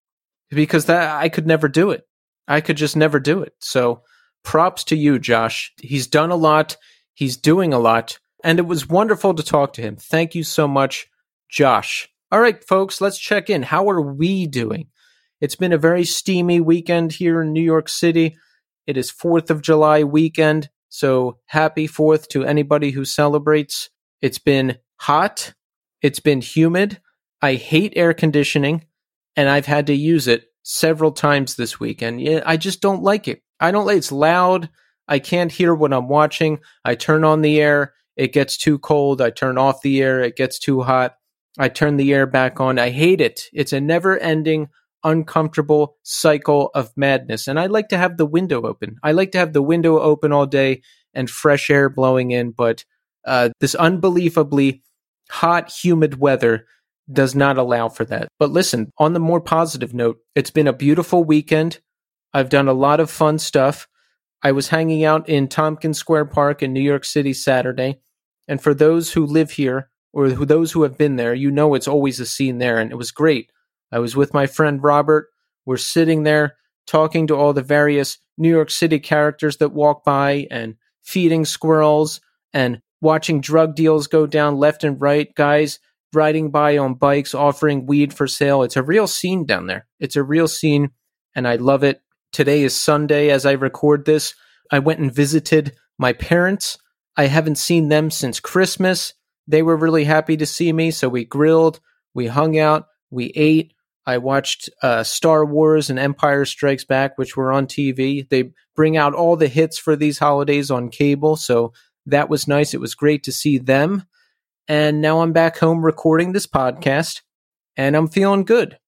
because that I could never do it. I could just never do it. So props to you, Josh. He's done a lot. He's doing a lot. And it was wonderful to talk to him. Thank you so much, Josh. All right, folks, let's check in. How are we doing? It's been a very steamy weekend here in New York City. It is 4th of July weekend. So happy 4th to anybody who celebrates. It's been hot. It's been humid. I hate air conditioning and I've had to use it several times this weekend. I just don't like it. I don't like it's loud. I can't hear what I'm watching. I turn on the air. It gets too cold. I turn off the air. It gets too hot. I turn the air back on. I hate it. It's a never ending, uncomfortable cycle of madness. And I like to have the window open. I like to have the window open all day and fresh air blowing in. But uh, this unbelievably hot, humid weather does not allow for that. But listen, on the more positive note, it's been a beautiful weekend. I've done a lot of fun stuff. I was hanging out in Tompkins Square Park in New York City Saturday. And for those who live here or who, those who have been there, you know it's always a scene there. And it was great. I was with my friend Robert. We're sitting there talking to all the various New York City characters that walk by and feeding squirrels and watching drug deals go down left and right. Guys riding by on bikes offering weed for sale. It's a real scene down there. It's a real scene, and I love it. Today is Sunday as I record this. I went and visited my parents. I haven't seen them since Christmas. They were really happy to see me, so we grilled, we hung out, we ate. I watched uh, Star Wars and Empire Strikes Back, which were on TV. They bring out all the hits for these holidays on cable, so that was nice. It was great to see them. And now I'm back home recording this podcast and I'm feeling good.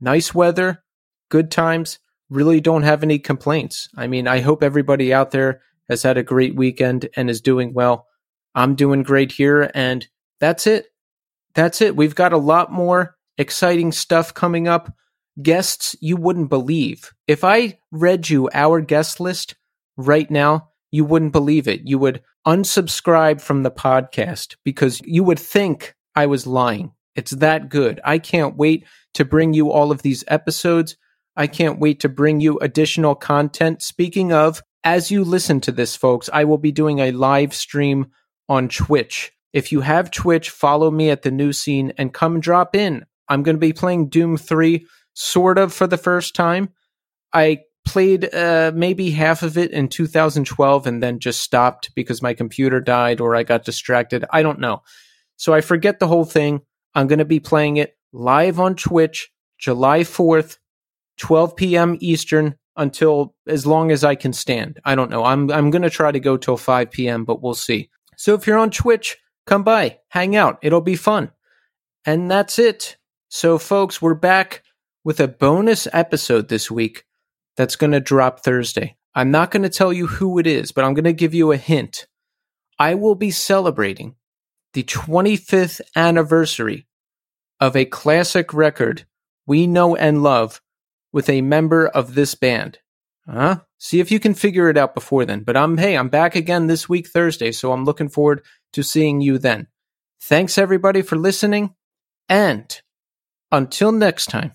Nice weather, good times. Really don't have any complaints. I mean, I hope everybody out there has had a great weekend and is doing well. I'm doing great here. And that's it. That's it. We've got a lot more exciting stuff coming up. Guests you wouldn't believe. If I read you our guest list right now, you wouldn't believe it. You would unsubscribe from the podcast because you would think I was lying. It's that good. I can't wait to bring you all of these episodes. I can't wait to bring you additional content. Speaking of, as you listen to this, folks, I will be doing a live stream on Twitch. If you have Twitch, follow me at the new scene and come drop in. I'm going to be playing Doom 3 sort of for the first time. I played uh, maybe half of it in 2012 and then just stopped because my computer died or I got distracted. I don't know. So I forget the whole thing. I'm going to be playing it live on Twitch July 4th, 12 p.m. Eastern until as long as I can stand. I don't know. I'm I'm going to try to go till 5 p.m., but we'll see. So if you're on Twitch, come by, hang out. It'll be fun. And that's it. So folks, we're back with a bonus episode this week that's going to drop Thursday. I'm not going to tell you who it is, but I'm going to give you a hint. I will be celebrating the 25th anniversary of a classic record we know and love with a member of this band. Huh? See if you can figure it out before then. But I'm, hey, I'm back again this week, Thursday, so I'm looking forward to seeing you then. Thanks everybody for listening. And until next time.